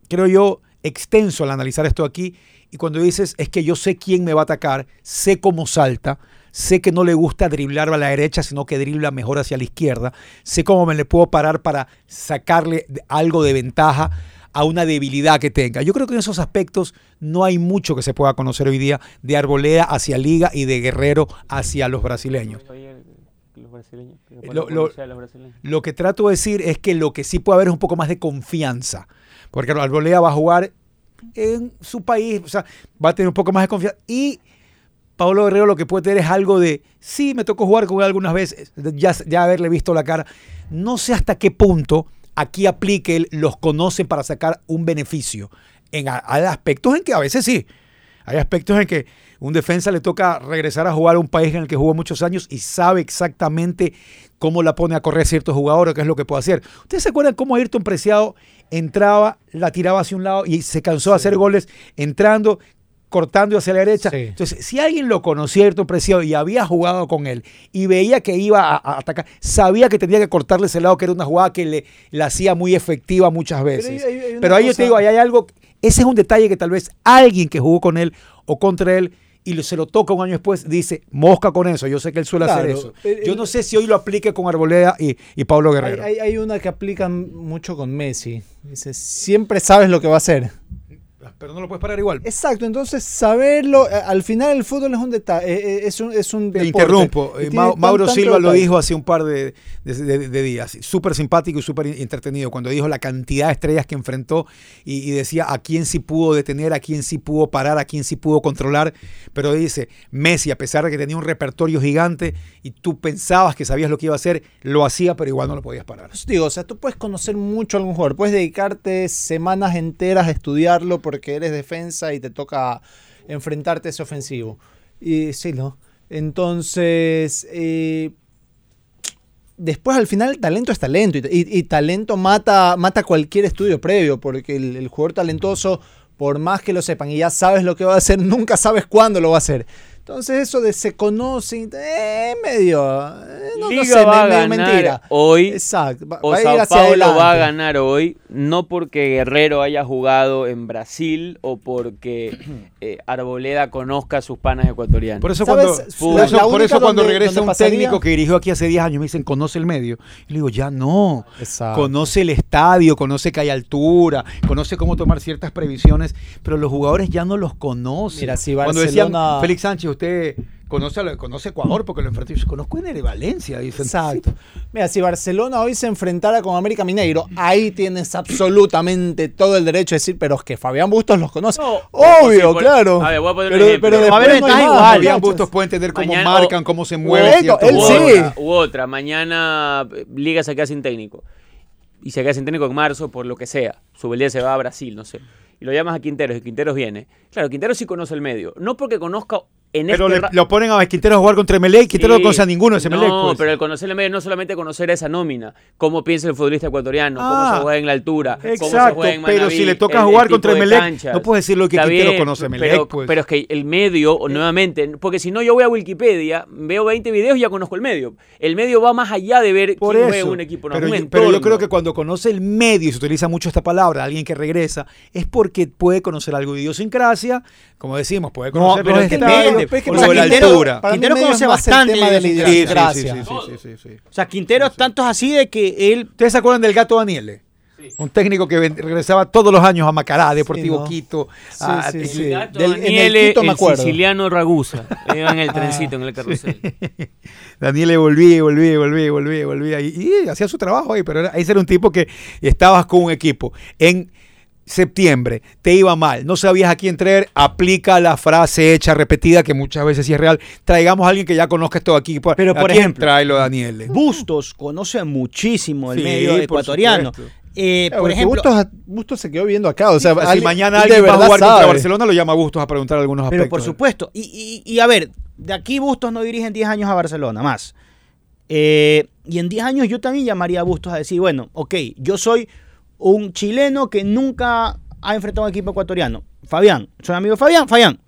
creo yo, extenso al analizar esto aquí. Y cuando dices, es que yo sé quién me va a atacar, sé cómo salta, sé que no le gusta driblar a la derecha, sino que dribla mejor hacia la izquierda, sé cómo me le puedo parar para sacarle algo de ventaja a una debilidad que tenga. Yo creo que en esos aspectos no hay mucho que se pueda conocer hoy día de Arboleda hacia Liga y de Guerrero hacia los brasileños. Los brasileños. que Lo- lo- los brasileños. Lo que trato de decir es que lo que sí puede haber es un poco más de confianza. Porque Arboleda va a jugar en su país, o sea, va a tener un poco más de confianza. Y Pablo Guerrero lo que puede tener es algo de, sí, me tocó jugar con él algunas veces, ya, ya haberle visto la cara. No sé hasta qué punto aquí aplique los conoce para sacar un beneficio. En, hay aspectos en que a veces sí. Hay aspectos en que un defensa le toca regresar a jugar a un país en el que jugó muchos años y sabe exactamente cómo la pone a correr ciertos jugadores, qué es lo que puede hacer. ¿Ustedes se acuerdan cómo Ayrton Preciado entraba, la tiraba hacia un lado y se cansó de hacer goles entrando, cortando hacia la derecha? Sí. Entonces, si alguien lo conocía, Ayrton Preciado, y había jugado con él y veía que iba a, a atacar, sabía que tenía que cortarle ese lado, que era una jugada que le, la hacía muy efectiva muchas veces. hay- hay una Pero ahí yo te digo, ahí hay algo, ese es un detalle que tal vez alguien que jugó con él o contra él y se lo toca un año después, dice, mosca con eso, yo sé que él suele hacer eso. el- Yo el- no sé si hoy lo aplique con Arboleda y, y Pablo Hay, Guerrero. hay- hay una que aplican mucho con Messi. Dice, siempre sabes lo que va a hacer. Pero no lo puedes parar igual. Exacto, entonces saberlo, eh, al final el fútbol es un detalle, es un, es un Te deporte. interrumpo. Eh, Mau- Mauro Silva lo dijo hace un par de, de- de- de días. Súper simpático y súper entretenido. Cuando dijo la cantidad de estrellas que enfrentó y, y decía a quién sí pudo detener, a quién sí pudo parar, a quién sí pudo controlar. Pero dice, Messi, a pesar de que tenía un repertorio gigante y tú pensabas que sabías lo que iba a hacer, lo hacía, pero igual no lo podías parar. Pues digo, o sea, tú puedes conocer mucho a algún jugador, puedes dedicarte semanas enteras a estudiarlo porque eres defensa y te toca enfrentarte a ese ofensivo. Y sí, ¿no? Entonces, eh, después al final talento es talento y talento mata, mata cualquier estudio previo, porque el, el jugador talentoso, por más que lo sepan y ya sabes lo que va a hacer, nunca sabes cuándo lo va a hacer. Entonces eso de se conoce, eh, medio, eh, no, no Liga sé, va a me- medio ganar mentira. hoy Exacto, va, o va a Sao Paulo va a ganar hoy, no porque Guerrero haya jugado en Brasil o porque eh, Arboleda conozca a sus panas ecuatorianos. Por eso cuando, por eso, por cuando donde- regresa donde un pasaría- técnico que dirigió aquí hace 10 años, me dicen, conoce el medio. Y le digo, ya no. Exacto. Conoce el estadio, conoce que hay altura, conoce cómo tomar ciertas previsiones, pero los jugadores ya no los conocen. Mira, si Cuando decían, Barcelona- Félix Sánchez, usted conoce, a- conoce Ecuador porque lo enfrentó. Yo conozco en Valencia. Dicen, Exacto. Mira, si Barcelona hoy se enfrentara con América Mineiro, ahí tienes absolutamente todo el derecho a decir, pero es que Fabián Bustos los conoce. No, Obvio, sí, claro. a ver, voy a poner un pero, ejemplo. a no igual. Fabián. Bustos puede entender cómo Mañana- marcan, cómo se mueven. él sí. u otra, u otra, mañana eh, Liga se queda sin técnico. Y se queda sin técnico en marzo por lo que sea. Subeldía se va a Brasil, no sé. Y lo llamas a Quinteros y Quinteros viene. Claro, Quinteros sí conoce el medio. No porque conozca en Pero este le- lo ponen a Quintero a jugar contra Emelec, Quintero Sí. no conoce a ninguno de ese Emelec. No, pues. pero el conocer el medio no solamente conocer esa nómina, cómo piensa el futbolista ecuatoriano, cómo Ah, se juega en la altura, cómo se Exacto, juega en pero Manaví, si le toca el- el jugar contra Emelec, no puedes decir lo que Está Quintero bien, conoce a Emelec, pero, pues. pero es que el medio, nuevamente, porque si no yo voy a Wikipedia, veo 20 videos y ya conozco el medio. El medio va más allá de ver Por quién eso. juega un equipo, no, pero, un yo, pero creo que cuando conoce el medio, y se utiliza mucho esta palabra, alguien que regresa, es porque puede conocer algo de idiosincrasia, como decimos, puede No, conocer pero los es que estadios, depende, pero es que o para lo de la Quintero- altura. Quintero conoce el bastante tema de la de Sí, sí, sí, idiosincrasia. sí, sí, sí, sí, sí. O sea, Quintero tanto es así de que él ¿Ustedes se acuerdan del gato Daniele? Un técnico que regresaba todos los años a Macará, Deportivo ¿no? Quito. Sí, a- sí, sí. gato Del- en el Daniele, Quito me el acuerdo. siciliano Ragusa. Iba en el trencito, en el carrusel. Daniel volvía y volvía y volvía y volvía y volvía y, y hacía su trabajo ahí, pero era, ese era un tipo que estabas con un equipo en septiembre, te iba mal, no sabías a quién traer, aplica la frase hecha, repetida, que muchas veces sí es real, traigamos a alguien que ya conozca esto aquí. Pero, ¿A por ejemplo, tráelo Daniel. Bustos conoce muchísimo el Sí, medio por ecuatoriano. supuesto. Eh, Claro, por ejemplo, Bustos, Bustos se quedó viendo acá. O sea, si alguien- mañana alguien va a jugar contra sabe. Barcelona, lo llama a Bustos a preguntar algunos aspectos. pero por supuesto. Y, y- y, a ver, de aquí Bustos no dirige en 10 años a Barcelona, más. Eh, y en 10 años yo también llamaría a Bustos a decir, bueno, ok, yo soy un chileno que nunca ha enfrentado a un equipo ecuatoriano. Fabián, soy amigo de Fabián. Fabián,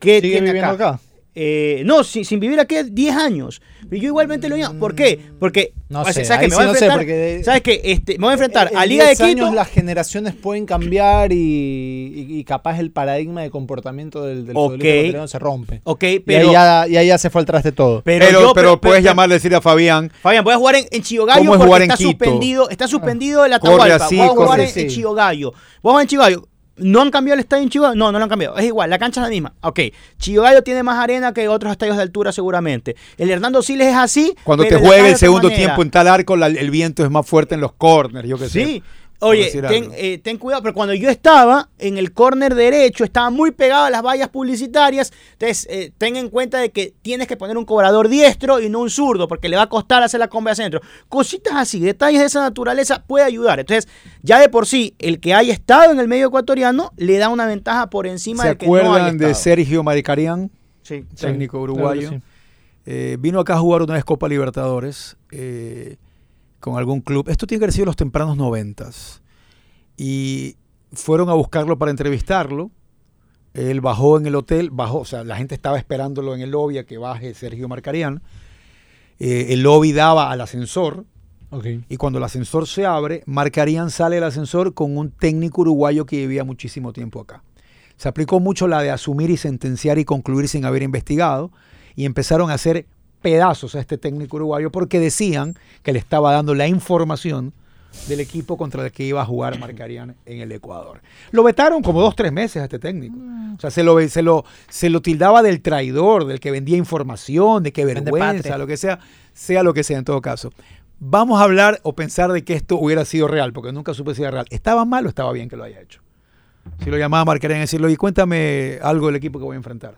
¿qué ¿Sigue tiene acá? Eh, no, sin, sin vivir aquí 10 años. Pero yo igualmente lo llamo. ¿Por qué? Porque, No sé, ¿sabes qué? Me sí voy a no sé, enfrentar, porque- ¿Sabes qué? Este, me voy a enfrentar En a Liga de 10 Quito. años las generaciones pueden cambiar y, y- y capaz el paradigma de comportamiento del, del Ok. futbolista ecuatoriano se rompe. Ok, y, pero. ahí ya, y ahí ya se fue al traste todo. Pero, yo- pero, puedes llamarle y decirle a Fabián, Fabián, voy a jugar en, en Chillogallo ¿Cómo es porque jugar en está Quito? suspendido, está suspendido el Corre Atahualpa. así, voy a jugar corre en, en así. Chillogallo. Voy a jugar en Chillogallo. ¿No han cambiado el estadio en Chillogallo? No, no lo han cambiado. Es igual, la cancha es la misma. Ok, Chillogallo tiene más arena que otros estadios de altura seguramente. El Hernando Siles es así. cuando te estadio el segundo manera. tiempo en tal arco, la- el viento es más fuerte en los corners, yo qué sé. Sí. Oye, ten, eh, ten cuidado, pero cuando yo estaba en el córner derecho, estaba muy pegado a las vallas publicitarias. Entonces, eh, ten en cuenta de que tienes que poner un cobrador diestro y no un zurdo, porque le va a costar hacer la comba de centro. Cositas así, detalles de esa naturaleza puede ayudar. Entonces, ya de por sí, el que haya estado en el medio ecuatoriano le da una ventaja por encima ¿Se del que no haya acuerdan de. Sergio Maricarian, Sí. técnico claro uruguayo? que sí. Eh, vino acá a jugar una vez Copa Libertadores eh, con algún club. Esto tiene que haber sido los tempranos noventas. Y fueron a buscarlo para entrevistarlo. Él bajó en el hotel, bajó, o sea, la gente estaba esperándolo en el lobby a que baje Sergio Marcarián. Eh, el lobby daba al ascensor, y cuando el ascensor se abre, Marcarían sale del ascensor con un técnico uruguayo que vivía muchísimo tiempo acá. Se aplicó mucho la de asumir y sentenciar y concluir sin haber investigado y empezaron a hacer pedazos a este técnico uruguayo porque decían que le estaba dando la información del equipo contra el que iba a jugar Marcarían en el Ecuador. Lo vetaron como dos, tres meses a este técnico. O sea, se lo, se lo, se lo tildaba del traidor, del que vendía información, de que vergüenza, lo que sea, sea lo que sea en todo caso. Vamos a hablar o pensar de que esto hubiera sido real, porque nunca supe si era real. ¿Estaba mal o estaba bien que lo haya hecho? Si lo llamaba Marcarían y decirlo, y cuéntame algo del equipo que voy a enfrentar.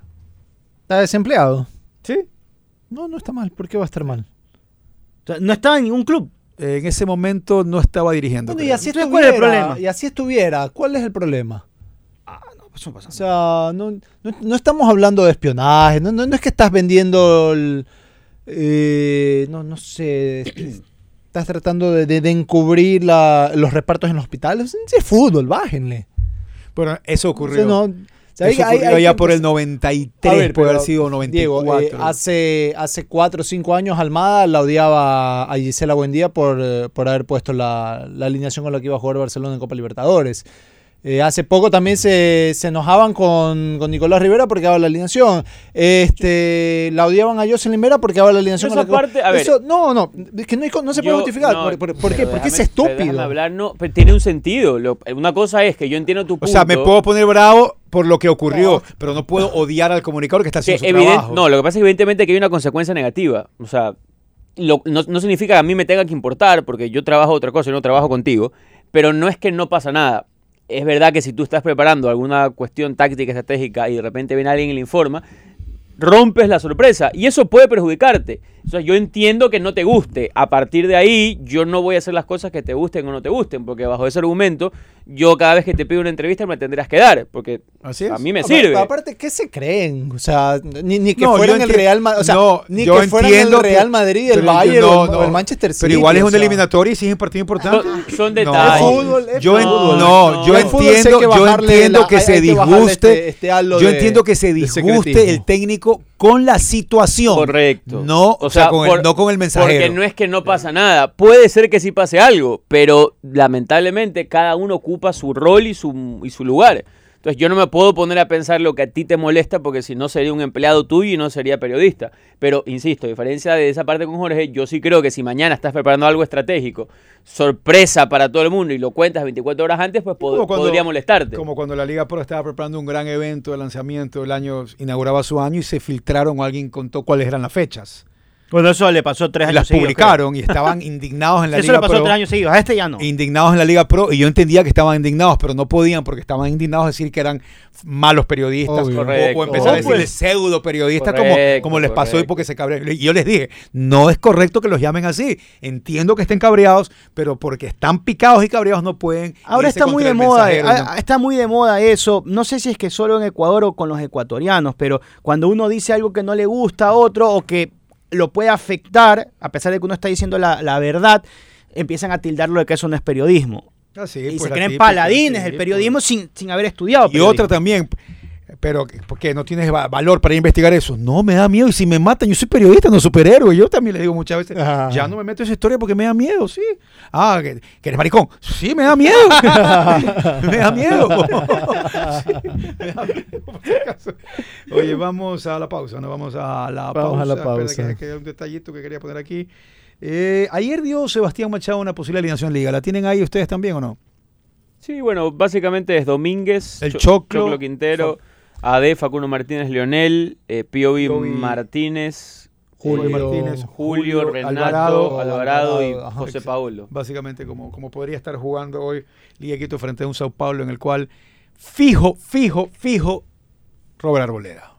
¿Está desempleado? ¿Sí? No, no está mal. ¿Por qué va a estar mal? O sea, no estaba en ningún club. Eh, en ese momento no estaba dirigiendo. Bueno, y así Entonces, ¿cuál es el problema? Y así estuviera, ¿cuál es el problema? Ah, no, eso pasa. O sea, no, no- no estamos hablando de espionaje, no, no- no es que estás vendiendo el, Eh, no, no sé. este, Estás tratando de, de- de encubrir la- los repartos en los hospitales. Sí, Es fútbol, bájenle. Bueno, eso ocurrió. O sea, no- Eso hay- ocurrió hay ya por el empezar- 93, A ver, puede haber sido 94. Diego, eh, hace, hace cuatro o cinco años Almada la odiaba a Gisela Buendía por, eh, por haber puesto la, la alineación con la que iba a jugar Barcelona en Copa Libertadores. Eh, hace poco también se, se enojaban con, con Nicolás Rivera porque daba la alineación. Este, la odiaban a Jocelyn Vera porque daba la alineación Esa con la que- a ver. Eso- no, no, es que no, se puede Yo- justificar. no, ¿Por, por- por qué? Porque es estúpido. hablar, no, pero tiene un sentido. Lo- una cosa es que yo entiendo tu o punto. sea, me puedo poner bravo por lo que ocurrió, pero no puedo odiar al comunicador que está que haciendo su trabajo. No, lo que pasa es que evidentemente que hay una consecuencia negativa. O sea, lo- no, no significa que a mí me tenga que importar, porque yo trabajo otra cosa, yo no trabajo contigo, pero no es que no pasa nada. Es verdad que si tú estás preparando alguna cuestión táctica, estratégica, y de repente viene alguien y le informa, rompes la sorpresa y eso puede perjudicarte. O sea, yo entiendo que no te guste. A partir de ahí, yo no voy a hacer las cosas que te gusten o no te gusten, porque bajo ese argumento, yo cada vez que te pido una entrevista me tendrás que dar, porque Así es. a mí me No, pero- sirve. pero aparte, ¿qué se creen? O sea, ni, ni que No, yo fueran el Real Madrid. O sea, no, ni yo que fueran el Real Madrid, el yo Bayern no, o, el, no. o el Manchester City. Pero igual es o una sea, eliminatoria y sí es un partido importante. Son- son No. detalles. Fútbol, es yo en- no, No. yo entiendo, que yo bajarle entiendo la- que hay- se hay que bajarle disguste, este- este yo de- entiendo que se disguste el técnico con la situación. Correcto. No, o, sea, con el- no con el mensajero. Porque no es que no pasa nada. Puede ser que sí pase algo, pero lamentablemente cada uno ocupa su rol y su, y su lugar. Entonces yo no me puedo poner a pensar lo que a ti te molesta porque si no sería un empleado tuyo y no sería periodista. Pero insisto, a diferencia de esa parte con Jorge, yo sí creo que si mañana estás preparando algo estratégico, sorpresa para todo el mundo y lo cuentas 24 horas antes, pues pod- Como cuando- podría molestarte. Como cuando la Liga Pro estaba preparando un gran evento de lanzamiento del año, inauguraba su año y se filtraron o alguien contó cuáles eran las fechas. Bueno, eso le pasó tres Y años las seguidos, publicaron y estaban indignados en la creo. Eso Liga le pasó Pro. tres años seguidos. A este ya no. Indignados en la Liga Pro y yo entendía que estaban indignados, pero no podían porque estaban indignados a decir que eran malos periodistas o- empezar a decirles pues. pseudo periodistas como, como les pasó y porque se cabrearon. Y yo les dije, no es correcto que los llamen así. Entiendo que estén cabreados, pero porque están picados y cabreados no pueden. Ahora está muy de moda, está muy de moda eso. No sé si es que solo en Ecuador o con los ecuatorianos, pero cuando uno dice algo que no le gusta a otro o que lo puede afectar, a pesar de que uno está diciendo la, la verdad, empiezan a tildarlo de que eso no es periodismo. Ah, sí, y pues se la creen paladines del pues. periodismo sin, sin haber estudiado. Y periodismo. otra también, pero que- porque no tienes va- valor para investigar eso. No, me da miedo. Y si me matan, yo soy periodista, no superhéroe. Yo también le digo muchas veces, ya no me meto en esa historia porque me da miedo, sí. Ah, que, que eres maricón. Sí, me da miedo. me da miedo. Sí, me da miedo, por si acaso. Oye, vamos a la pausa, ¿no? Vamos a la Vamos pausa. a la Espera, pausa. que- que hay un detallito que quería poner aquí. Eh, ayer dio Sebastián Machado una posible alineación liga. ¿La tienen ahí ustedes también o no? Sí, bueno, básicamente es Domínguez, El Cho- Choclo, Quintero, AD, Facundo Martínez, Leonel, eh, Piovi, Martínez, Julio, eh, Martínez, Julio, Julio, Renato, Alvarado, Alvarado, y ajá. José Paolo. Básicamente como, como podría estar jugando hoy Liga Quito frente a un Sao Paulo en el cual fijo, fijo, fijo Robert Arboleda.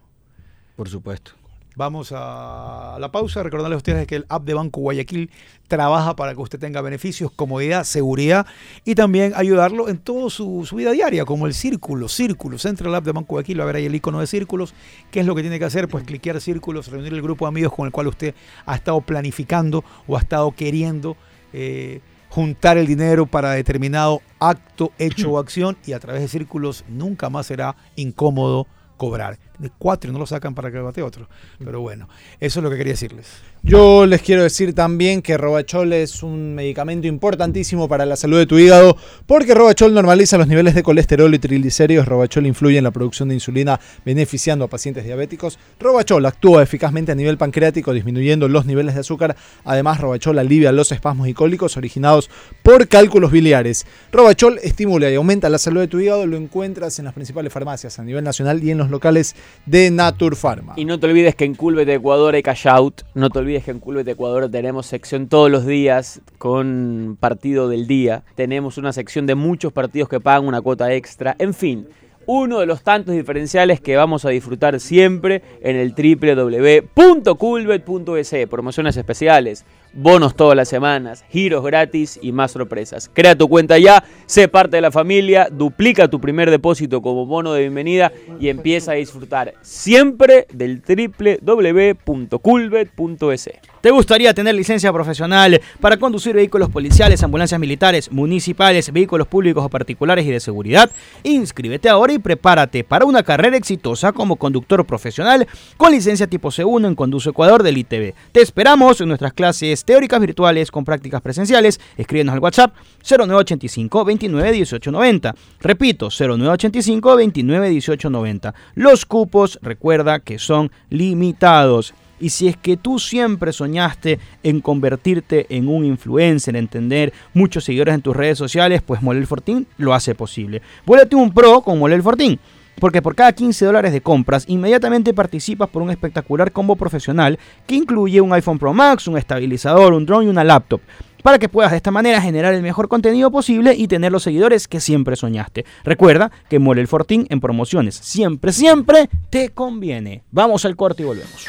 Por supuesto. Vamos a la pausa. Recordarles a ustedes que el app de Banco Guayaquil trabaja para que usted tenga beneficios, comodidad, seguridad y también ayudarlo en toda su, su vida diaria, como el círculo, círculos. Entra al app de Banco Guayaquil, a ver ahí el icono de círculos. ¿Qué es lo que tiene que hacer? Pues cliquear círculos, reunir el grupo de amigos con el cual usted ha estado planificando o ha estado queriendo eh, juntar el dinero para determinado acto, hecho o acción y a través de círculos nunca más será incómodo cobrar. De cuatro y no lo sacan para que bate otro. Pero bueno, eso es lo que quería decirles. Yo les quiero decir también que Robachol es un medicamento importantísimo para la salud de tu hígado, porque Robachol normaliza los niveles de colesterol y triglicéridos. Robachol influye en la producción de insulina, beneficiando a pacientes diabéticos. Robachol actúa eficazmente a nivel pancreático, disminuyendo los niveles de azúcar. Además, Robachol alivia los espasmos y cólicos originados por cálculos biliares. Robachol estimula y aumenta la salud de tu hígado. Lo encuentras en las principales farmacias a nivel nacional y en los locales de Naturpharma. Y no te olvides que en Culbet Ecuador hay cash out. No te olvides que en Culbet Ecuador tenemos sección todos los días con partido del día. Tenemos una sección de muchos partidos que pagan una cuota extra. En fin, uno de los tantos diferenciales que vamos a disfrutar siempre en el www.culbet.es. Promociones especiales. Bonos todas las semanas, giros gratis y más sorpresas. Crea tu cuenta ya, sé parte de la familia, duplica tu primer depósito como bono de bienvenida y empieza a disfrutar siempre del www.culbet.es. ¿Te gustaría tener licencia profesional para conducir vehículos policiales, ambulancias militares, municipales, vehículos públicos o particulares y de seguridad? Inscríbete ahora y prepárate para una carrera exitosa como conductor profesional con licencia tipo C1 en Conduce Ecuador del ITV. Te esperamos en nuestras clases teóricas virtuales con prácticas presenciales. Escríbenos al WhatsApp 0985 29 18 90. Repito, 0985 29 18 90. Los cupos, recuerda que son limitados. Y si es que tú siempre soñaste en convertirte en un influencer, en tener muchos seguidores en tus redes sociales, pues Molel Fortín lo hace posible. Vuélvete un pro con Molel Fortín. Porque por cada 15 dólares de compras, inmediatamente participas por un espectacular combo profesional que incluye un iPhone Pro Max, un estabilizador, un drone y una laptop. Para que puedas de esta manera generar el mejor contenido posible y tener los seguidores que siempre soñaste. Recuerda que Molel Fortín en promociones siempre, siempre te conviene. Vamos al corte y volvemos.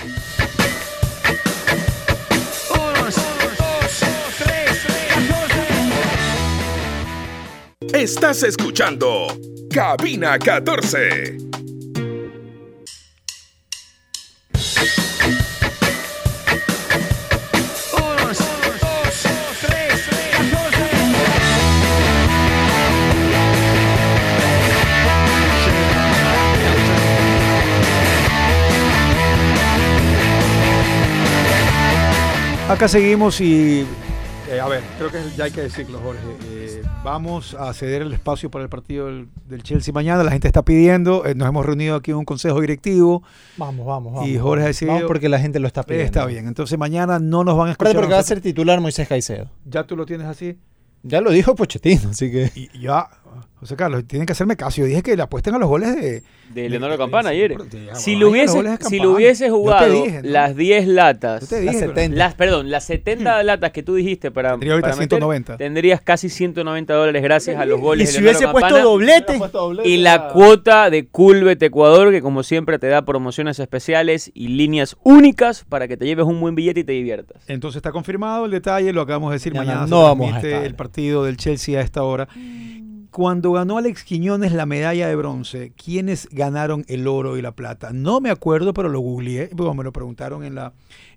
Estás escuchando Cabina 14. Acá seguimos y, eh, a ver, creo que ya hay que decirlo, Jorge. eh, vamos a ceder el espacio para el partido del, del Chelsea mañana. La gente está pidiendo. eh, nos hemos reunido aquí en un consejo directivo. Vamos, vamos, vamos. Y Jorge ha decidido- Vamos porque la gente lo está pidiendo. está bien. Entonces mañana no nos van a escuchar. Porque va a ser titular Moisés Caicedo. Ya tú lo tienes así. Ya lo dijo Pochettino, así que... Y ya, José Carlos, tienen que hacerme caso. Yo dije que le apuesten a los goles de. De Leonardo Campana ayer. de- Si lo hubiese, de si lo hubiese jugado dije, ¿no? las 10 latas, Yo te Las dije, pero- 70. las, perdón, las 70 latas que tú dijiste para, Tendría ahorita para meter, 190. tendrías casi 190 dólares gracias a los goles Y de si Leonardo hubiese puesto Campana. doblete, Y la cuota de Culbet Ecuador, que como siempre te da promociones especiales y líneas únicas para que te lleves un buen billete y te diviertas. Entonces está confirmado el detalle, lo acabamos de decir. Mañana Mañana no se vamos a estar. el partido del Chelsea a esta hora. Cuando ganó Alex Quiñones la medalla de bronce, ¿quiénes ganaron el oro y la plata? No me acuerdo, pero lo googleé, porque me lo preguntaron en la,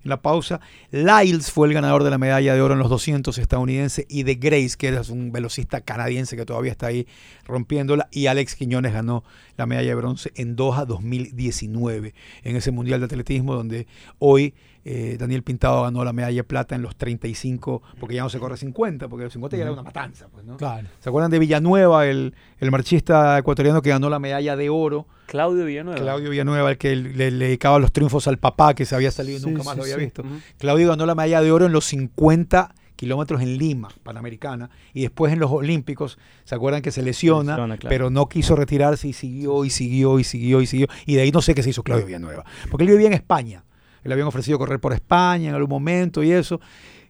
en la pausa. Lyles fue el ganador de la medalla de oro en los 200 estadounidense y de Grace, que es un velocista canadiense que todavía está ahí rompiéndola, y Alex Quiñones ganó la medalla de bronce en Doha 2019, en ese Mundial de Atletismo donde hoy eh, Daniel Pintado ganó la medalla de plata en los 35, porque ya no se corre 50, porque los 50 ya era una matanza, pues, ¿no? Claro. ¿Se acuerdan de Villanueva, el, el marchista ecuatoriano que ganó la medalla de oro? Claudio Villanueva. Claudio Villanueva, el que le, le dedicaba los triunfos al papá, que se había salido y Sí, nunca más sí, lo había sí. visto. Claudio ganó la medalla de oro en los 50 kilómetros en Lima, Panamericana, y después en los Olímpicos, ¿se acuerdan que se lesiona, Lesiona, claro. pero no quiso retirarse y siguió y siguió y siguió y siguió, y de ahí no sé qué se hizo Claudio Villanueva, porque él vivía en España, le habían ofrecido correr por España en algún momento y eso,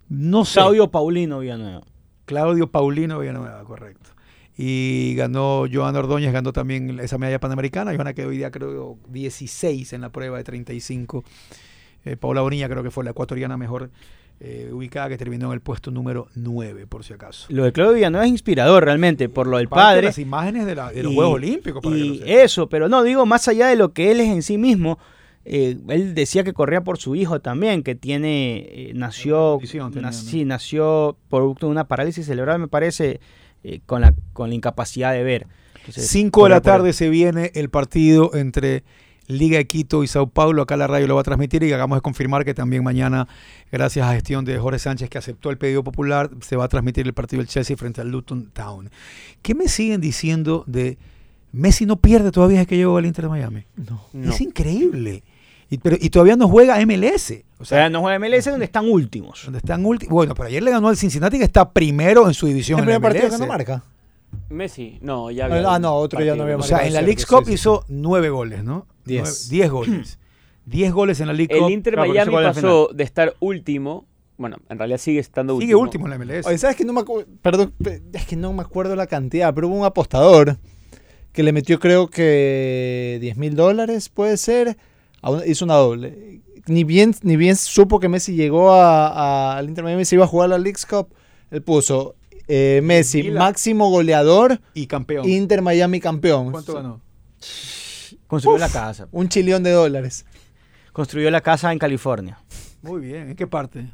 no sé. Claudio Paulino Villanueva. Claudio Paulino Villanueva, correcto. Y ganó Joana Ordóñez, ganó también esa medalla panamericana. Joana que hoy día creo 16 en la prueba de 35. Eh, Paula Bonilla creo que fue la ecuatoriana mejor eh, ubicada que terminó en el puesto número 9, por si acaso. Lo de Claudio Villanueva es inspirador realmente por lo del Parte de padre. las imágenes de, la- de los y- Juegos Olímpicos. para y eso, pero no, digo, más allá de lo que él es en sí mismo, eh, él decía que corría por su hijo también, que tiene, eh, nació, tenía, nació producto de una parálisis cerebral, me parece, eh, con, la, con la incapacidad de ver. Entonces, 5 de la tarde se viene el partido entre Liga de Quito y Sao Paulo. Acá la radio lo va a transmitir y acabamos de confirmar que también mañana, gracias a gestión de Jorge Sánchez, que aceptó el pedido popular, se va a transmitir el partido del Chelsea frente al Luton Town. ¿Qué me siguen diciendo de Messi no pierde todavía desde que llegó al Inter de Miami? No. No. Es increíble. Y, pero, y todavía no juega MLS. O O sea, no juega MLS donde están últimos. donde están últimos. Bueno, pero ayer le ganó al Cincinnati que está primero en su división. El primer partido que no marca. Messi, no, ya había Ah, no, otro ya partido. no había O sea, en la sí, Cup sí, sí. hizo nueve goles, ¿no? Diez. Nueve- diez goles. diez goles en la League Cup. El Inter Claro, Miami pasó de estar último, bueno, en realidad sigue estando último. Sigue último en la MLS. Oye, ¿sabes que no me acuerdo? Perdón, pe- es que no me acuerdo la cantidad, pero hubo un apostador que le metió creo que 10 mil dólares, puede ser, una- hizo una doble. Ni bien, ni bien supo que Messi llegó a- a- al Inter Miami, se iba a jugar la Leagues Cup. Él puso eh, Messi, Y la- máximo goleador, Y campeón. Inter Miami campeón. ¿Cuánto ganó? Construyó Uf. la casa. Un chillón de dólares. Construyó la casa en California. Muy bien. ¿En qué parte?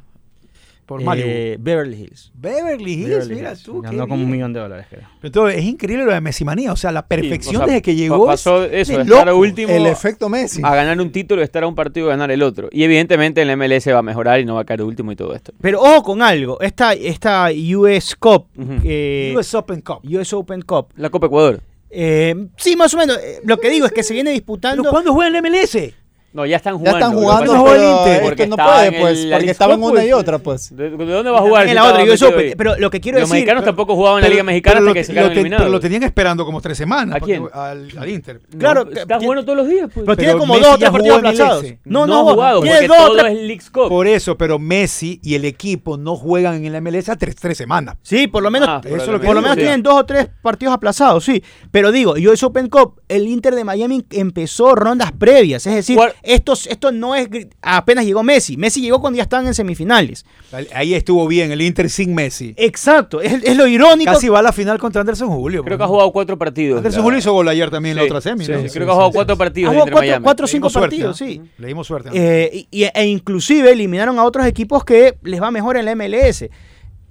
Por Eh, Malibu. Beverly Hills. Beverly Hills, Beverly mira Hills. tú. qué Ganó como un millón de dólares, creo. Entonces, es increíble lo de Messi manía. O sea, la perfección Sí, o sea, desde que llegó. pasó es eso, de estar último El efecto Messi. a ganar un título, estar a un partido y ganar el otro. Y evidentemente en la MLS va a mejorar y no va a caer último y todo esto. Pero ojo con algo. Esta, esta US Cup, Ujú. eh, US Open Cup. US Open Cup, La Copa Ecuador. eh, sí, más o menos. eh, lo que digo es que se viene disputando. ¿Pero cuándo juega en la MLS? No, ya están Ya jugando. están Lo que jugando, es el Inter. porque no puede, pues, el- la porque Leagues estaba en Cup, una y pues. otra, pues. ¿De, de dónde va a jugar? en la otra ahí? Pero lo que quiero Los decir. mexicanos tampoco jugaban en la Liga Mexicana hasta lo, que se quedaron te- eliminados. pero lo tenían esperando como tres semanas. ¿A porque- quién? Al, al Inter. Claro, No, está jugando todos los días. Pues. Pero tiene como Messi dos o ya tres partidos aplazados. No, ha no, jugado, tiene dos o todo tres- es Leagues Cup. Por eso, pero Messi y el equipo no juegan en el MLS a tres, tres semanas. Sí, por lo menos, Ah, es por lo menos tienen dos o tres partidos aplazados, sí. Pero digo, US Open Cup, el Inter de Miami empezó rondas previas. Es decir, ¿Cuál- esto, esto no es. Apenas llegó Messi. Messi llegó cuando ya estaban en semifinales. Ahí estuvo bien el Inter sin Messi. Exacto, es, es lo irónico. Casi va a la final contra Anderson Julio. Creo que ha jugado cuatro partidos. Anderson Julio hizo gol ayer también en la otra semi. sí, ¿no? sí, creo que ha jugado cuatro Ha partidos jugado entre cuatro, Miami. cuatro o cinco partidos, ¿no? sí. Le dimos suerte. ¿no? Eh, y- e inclusive eliminaron a otros equipos que les va mejor en la MLS.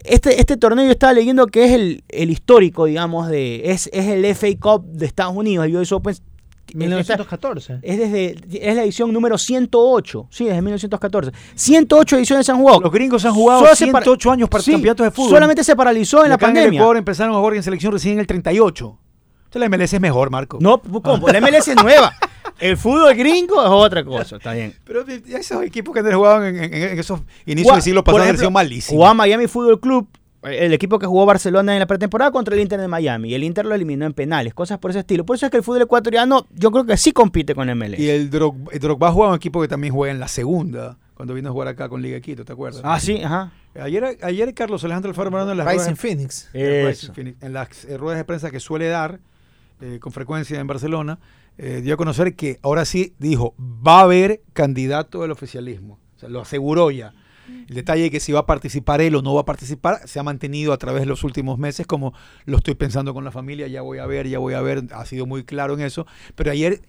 Este, este torneo yo estaba leyendo que es el, el histórico, digamos, de es, es el FA Cup de Estados Unidos, el US Open. Esta- 1914. Es desde es la edición número 108, sí, desde 1914. 108 ediciones han jugado. Los gringos han jugado Solo se para- 108 años para Sí, campeonatos de fútbol. Solamente se paralizó en Y la acá En el pandemia. Ecuador empezaron a jugar en selección recién en el 38. Entonces la MLS es mejor, Marco. No, ¿cómo? la MLS es nueva. El fútbol gringo es otra cosa, está bien. Pero esos equipos que antes jugaban en, en- en esos inicios del siglo pasado han sido malísimos. Jugaba Miami Fútbol Club, el equipo que jugó Barcelona en la pretemporada contra el Inter de Miami. Y el Inter lo eliminó en penales, cosas por ese estilo. Por eso es que el fútbol ecuatoriano yo creo que sí compite con MLS. Y el, Drog- el Drogba jugaba en un equipo que también juega en la segunda, cuando vino a jugar acá con Liga de Quito, ¿te acuerdas? Ah, sí, ajá. Ayer, ayer Carlos Alejandro Alfaro Moreno en las ruedas, Phoenix. en Eso. Phoenix, en las eh, ruedas de prensa que suele dar eh, con frecuencia en Barcelona, eh, dio a conocer que ahora sí dijo, va a haber candidato del oficialismo. O sea, lo aseguró ya. El detalle de que si va a participar él o no va a participar se ha mantenido a través de los últimos meses, como lo estoy pensando con la familia, ya voy a ver, ya voy a ver, ha sido muy claro en eso. Pero ayer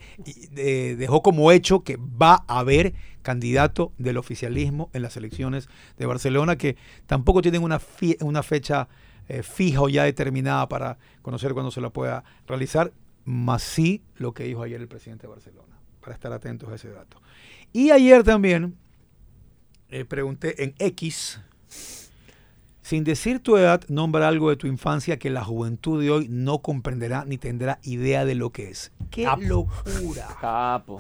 dejó como hecho que va a haber candidato del oficialismo en las elecciones de Barcelona, que tampoco tienen una, una fecha eh, fija o ya determinada para conocer cuándo se la pueda realizar, más sí lo que dijo ayer el presidente de Barcelona, para estar atentos a ese dato. Y ayer también eh, pregunté en X, sin decir tu edad, nombra algo de tu infancia que la juventud de hoy no comprenderá ni tendrá idea de lo que es. ¡Qué Capo. locura! Capo.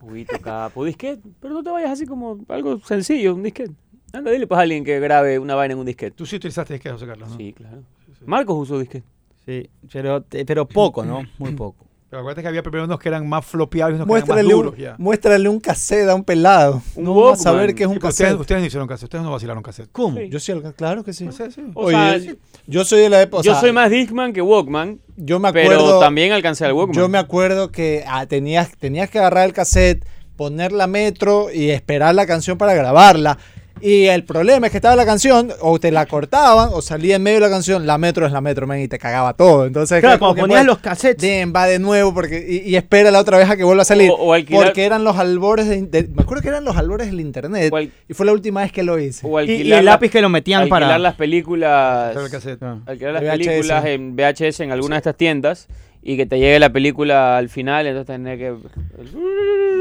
Juguito capo. Disquete. Pero no te vayas así como algo sencillo, un disquete. Anda, dile pues a alguien que grabe una vaina en un disquete. Tú sí utilizaste disquete, José Carlos, ¿no? Sí, claro. Marcos usó disquete. Sí, pero, pero poco, ¿no? Muy poco. Pero acuérdate que había primero unos que eran más flopeables y unos que eran Muéstrale más un, duros ya. muéstrale un cassette a un pelado. Un no vas a saber qué es un Sí, pero ustedes, cassette. ustedes no hicieron cassette, ustedes no vacilaron cassette. ¿Cómo? Sí. Yo sí, claro que sí. O Oye, sea, yo soy de la época. o yo sea, soy más Discman que Walkman, Yo me acuerdo. pero también alcancé al Walkman. Yo me acuerdo que ah, tenías, tenías que agarrar el cassette, poner la metro y esperar la canción para grabarla. Y el problema es que estaba la canción, o te la cortaban, o salía en medio de la canción, la metro es la metro, men, y te cagaba todo. Entonces, Claro, como ponías pues, los cassettes. Bien, va de nuevo porque y, y espera la otra vez a que vuelva a salir. O- o alquilar- porque eran los albores de, de- me acuerdo que eran los albores del internet al- y fue la última vez que lo hice. O Y, y alquilar el lápiz que lo metían alquilar para. las películas. Hacer el cassette. Alquilar las VHS. películas en VHS en alguna de estas tiendas y que te llegue la película al final, entonces tener que.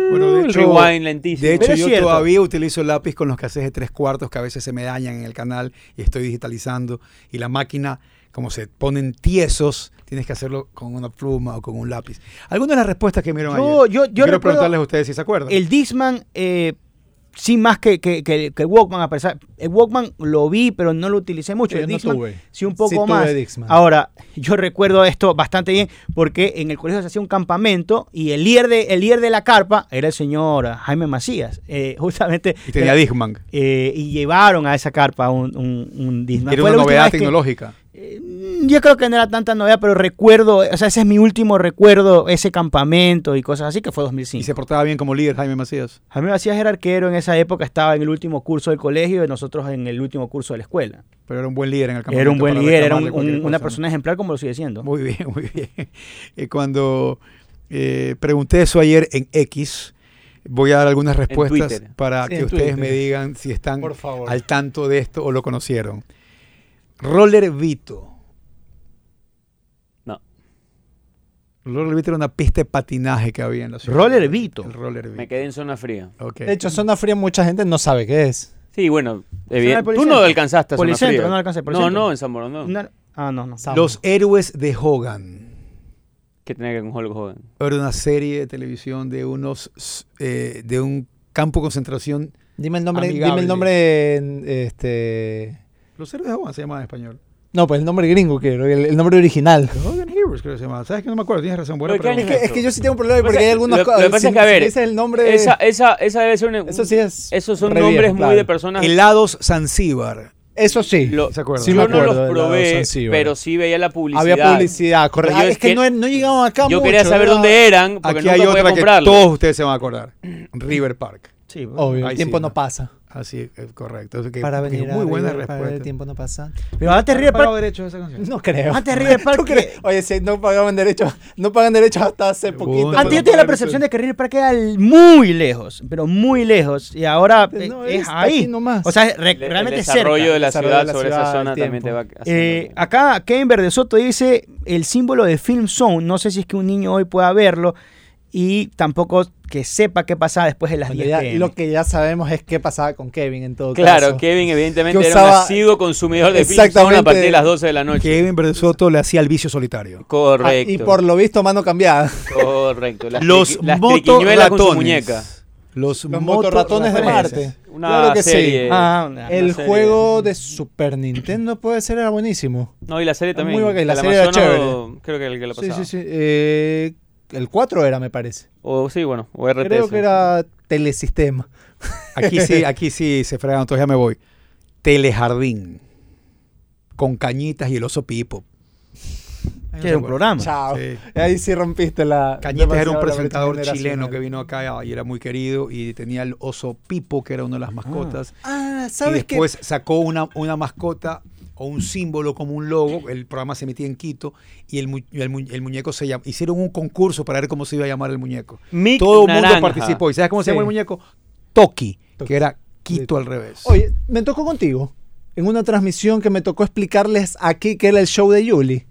Bueno, de hecho, rewind lentísimo. De hecho, Pero yo cierto. todavía utilizo lápiz con los cassettes de tres cuartos que a veces se me dañan en el canal y estoy digitalizando. Y la máquina, como se ponen tiesos, tienes que hacerlo con una pluma o con un lápiz. Algunas de las respuestas que me dieron Yo- ayer. yo- yo quiero recuerdo preguntarles a ustedes si se acuerdan. El Discman, eh, sí más que, que, que- Walkman, a pesar. El Walkman lo vi, pero no lo utilicé mucho. El no Discman, tuve. sí un poco Sí más. Ahora, yo recuerdo esto bastante bien porque en el colegio se hacía un campamento y el líder de, el líder de la carpa era el señor Jaime Macías. eh, justamente. y tenía eh, Discman. eh, y llevaron a esa carpa un, un, un. Era Fue una novedad tecnológica. Eh, Yo creo que no era tanta novedad, pero recuerdo, o sea, ese es mi último recuerdo, ese campamento y cosas así, que fue 2005. Y se portaba bien como líder Jaime Macías. Jaime Macías era arquero en esa época, estaba en el último curso del colegio y nosotros en el último curso de la escuela. Pero era un buen líder en el campamento. Era un buen líder, era un- un- una persona ejemplar como lo sigue siendo. Muy bien, muy bien. Eh, cuando eh, pregunté eso ayer en X, voy a dar algunas respuestas para Sí, que ustedes Twitter. me digan si están Por favor. al tanto de esto o lo conocieron. Roller Vito. No. Roller Vito era una pista de patinaje que había en la ciudad. Roller Vito. El Roller Vito. Me quedé en zona fría. Ok. De hecho, zona fría mucha gente no sabe qué es. Sí, bueno, evidente- tú no alcanzaste a zona Policentro, fría. no alcancé, No, no, en San Borondón. No, ah, no, no. Los héroes de Hogan. ¿Qué tenía que ver con Hulk Hogan? Era una serie de televisión de unos eh, de un campo de concentración. Dime el nombre, Amigable. dime el nombre este Los héroes de se llama en español. No, pues el nombre gringo quiero, el, el nombre original. Hogan Heroes creo que se llama. ¿Sabes que no me acuerdo? Tienes razón. Buena Pero ¿qué pregunta. Es que yo sí tengo un problema porque hay algunos lo- lo que pasa si- es que, a si ver, dices el nombre Esa, esa, esa debe ser una. Eso sí es Esos son re nombres muy claro. de personas. Helados Zanzíbar. Eso sí. Lo- ¿Se acuerdan? Sí yo me no los probé, pero sí veía la publicidad. Había publicidad, correcto. Ah, es es que, que- no, no llegaban acá Yo mucho, quería saber dónde eran, porque Aquí nunca hay podía otra que comprarlo. todos ustedes se van a acordar. River Park. Sí, Obvio, Ahí el tiempo sí, no ¿no? pasa. Así es correcto. Así que- Para venir a muy buena River, para respuesta. el tiempo no pasa. Pero antes River ¿Pagado Park, derecho a esa canción? No creo. antes Park, ¿Tú crees? Oye, si no pagaban derechos, no pagan derechos hasta hace poquito. Antes yo tenía la percepción eso. de que River Park era el- muy lejos, pero muy lejos. Y ahora eh, No, es está ahí. nomás. O sea, re- El- el realmente cerca. desarrollo de la ciudad de la sobre esa zona el también te va haciendo Eh, acá Kevin Verde Soto dice el símbolo de Film Zone. No sé si es que un niño hoy pueda verlo y tampoco que sepa qué pasaba después de las Bueno, 10 ya- lo que ya sabemos es qué pasaba con Kevin en todo Claro, caso. Kevin evidentemente Que era un asiduo consumidor de Exactamente. a partir de las 12 de la noche. Kevin Verde Soto le hacía el vicio solitario. Correcto. Ah, y por lo visto, mano cambiada. Correcto. Las, Los triquiñuelas con su motorratones. muñeca. Los, Los motorratones de motorratones. Marte. Una claro que serie. sí. Ah, una- El una serie. juego de Super Nintendo puede ser era buenísimo. No, y la serie Muy también. bacán, la El serie era Amazono, Creo que el que lo Sí, pasaba. sí, sí. Eh, el 4 era, me parece. O sí, bueno, o RTS. Creo que era Telesistema. Aquí sí, aquí sí se fregan, entonces ya me voy. Telejardín. Con cañitas y el oso pipo. que era un programa. Chao. Sí. Ahí sí rompiste la. Cañitas era un presentador chileno que vino acá y era muy querido y tenía el oso Pipo, que era una de las mascotas. Ah, y ¿sabes qué? después sacó una, una mascota o un símbolo como un logo. El programa se emitía en Quito y el, mu- el mu- el muñeco se llama. Hicieron un concurso para ver cómo se iba a llamar el muñeco. Mick Todo el mundo participó. ¿Y sabes cómo se Sí. llama el muñeco? Toki, Toki. que era Quito al revés. Oye, me tocó contigo. En una transmisión que me tocó explicarles aquí que era el show de Yuli.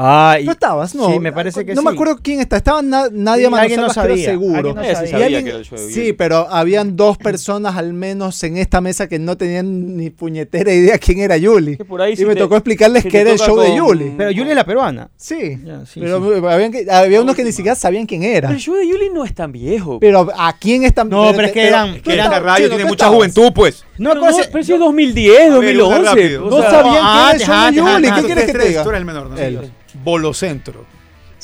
Ah, y- ¿No estabas? No. Sí, me parece que No sí. me acuerdo quién está. Estaba na- Nadia Sí, alguien no sabía, seguro. alguien no sabía. Y sabía alguien- que era el show de sí, Yuli. pero habían dos personas al menos en esta mesa que no tenían ni puñetera idea quién era Yuli. Que por ahí y me te- tocó explicarles sí que era el show de Yuli. Pero Julia es la peruana. Sí. Pero habían que- había unos que ni siquiera sabían quién era. Pero el show de Yuli no es tan viejo. Pero ¿a quién están No, pero es que eran- que eran la radio tiene mucha juventud, pues. No, pero, si es 2010, A ver, una 2011. rápido. o No sabían quién era el show de Yuli. ¿Qué quieres que te diga? tú eres el menor, ¿no? Bolocentro.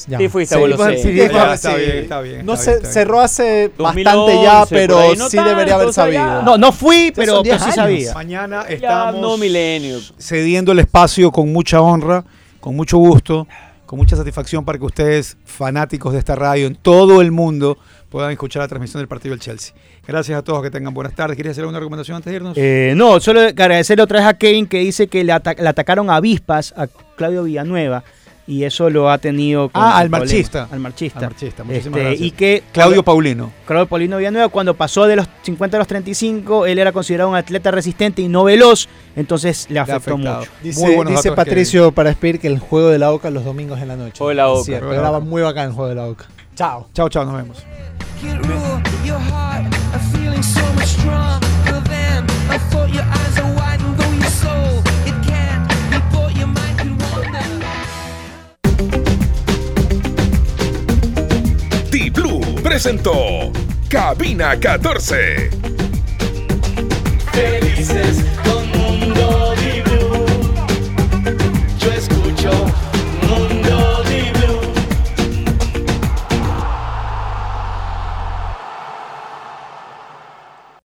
Ya. Sí, fuiste a Sí, Bolocentro. sí, Ya, bueno, está sí. bien, está bien, No está se bien, está bien. cerró hace 2011, bastante ya, pero no sí debería haber ya. sabido. No, no fui, pero, 10 pero sí sabía. Mañana Ya estamos no milenio. cediendo el espacio con mucha honra, con mucho gusto, con mucha satisfacción para que ustedes, fanáticos de esta radio en todo el mundo, puedan escuchar la transmisión del partido del Chelsea. Gracias a todos, que tengan buenas tardes. ¿Quieres hacer alguna recomendación antes de irnos? Eh, no, solo agradecerle otra vez a Kevin que dice que le, ata- le atacaron avispas a Claudio Villanueva y eso lo ha tenido con Ah, al marchista. Al marchista. Al marchista, muchísimas Este, gracias. Y que Claudio Paulino. Claudio Paulino Villanueva, cuando pasó de los 50 a los 35, él era considerado un atleta resistente y no veloz, entonces le afectó afectado. mucho. Dice, Muy dice que- Patricio para Spear que el juego de la Oca los domingos en la noche. Juego de la Oca. cierto, era muy bacán el juego de la Oca. Chao. Chao, chao, nos vemos. presentó Cabina 14. Felices con Mundo Dibu. Yo escucho.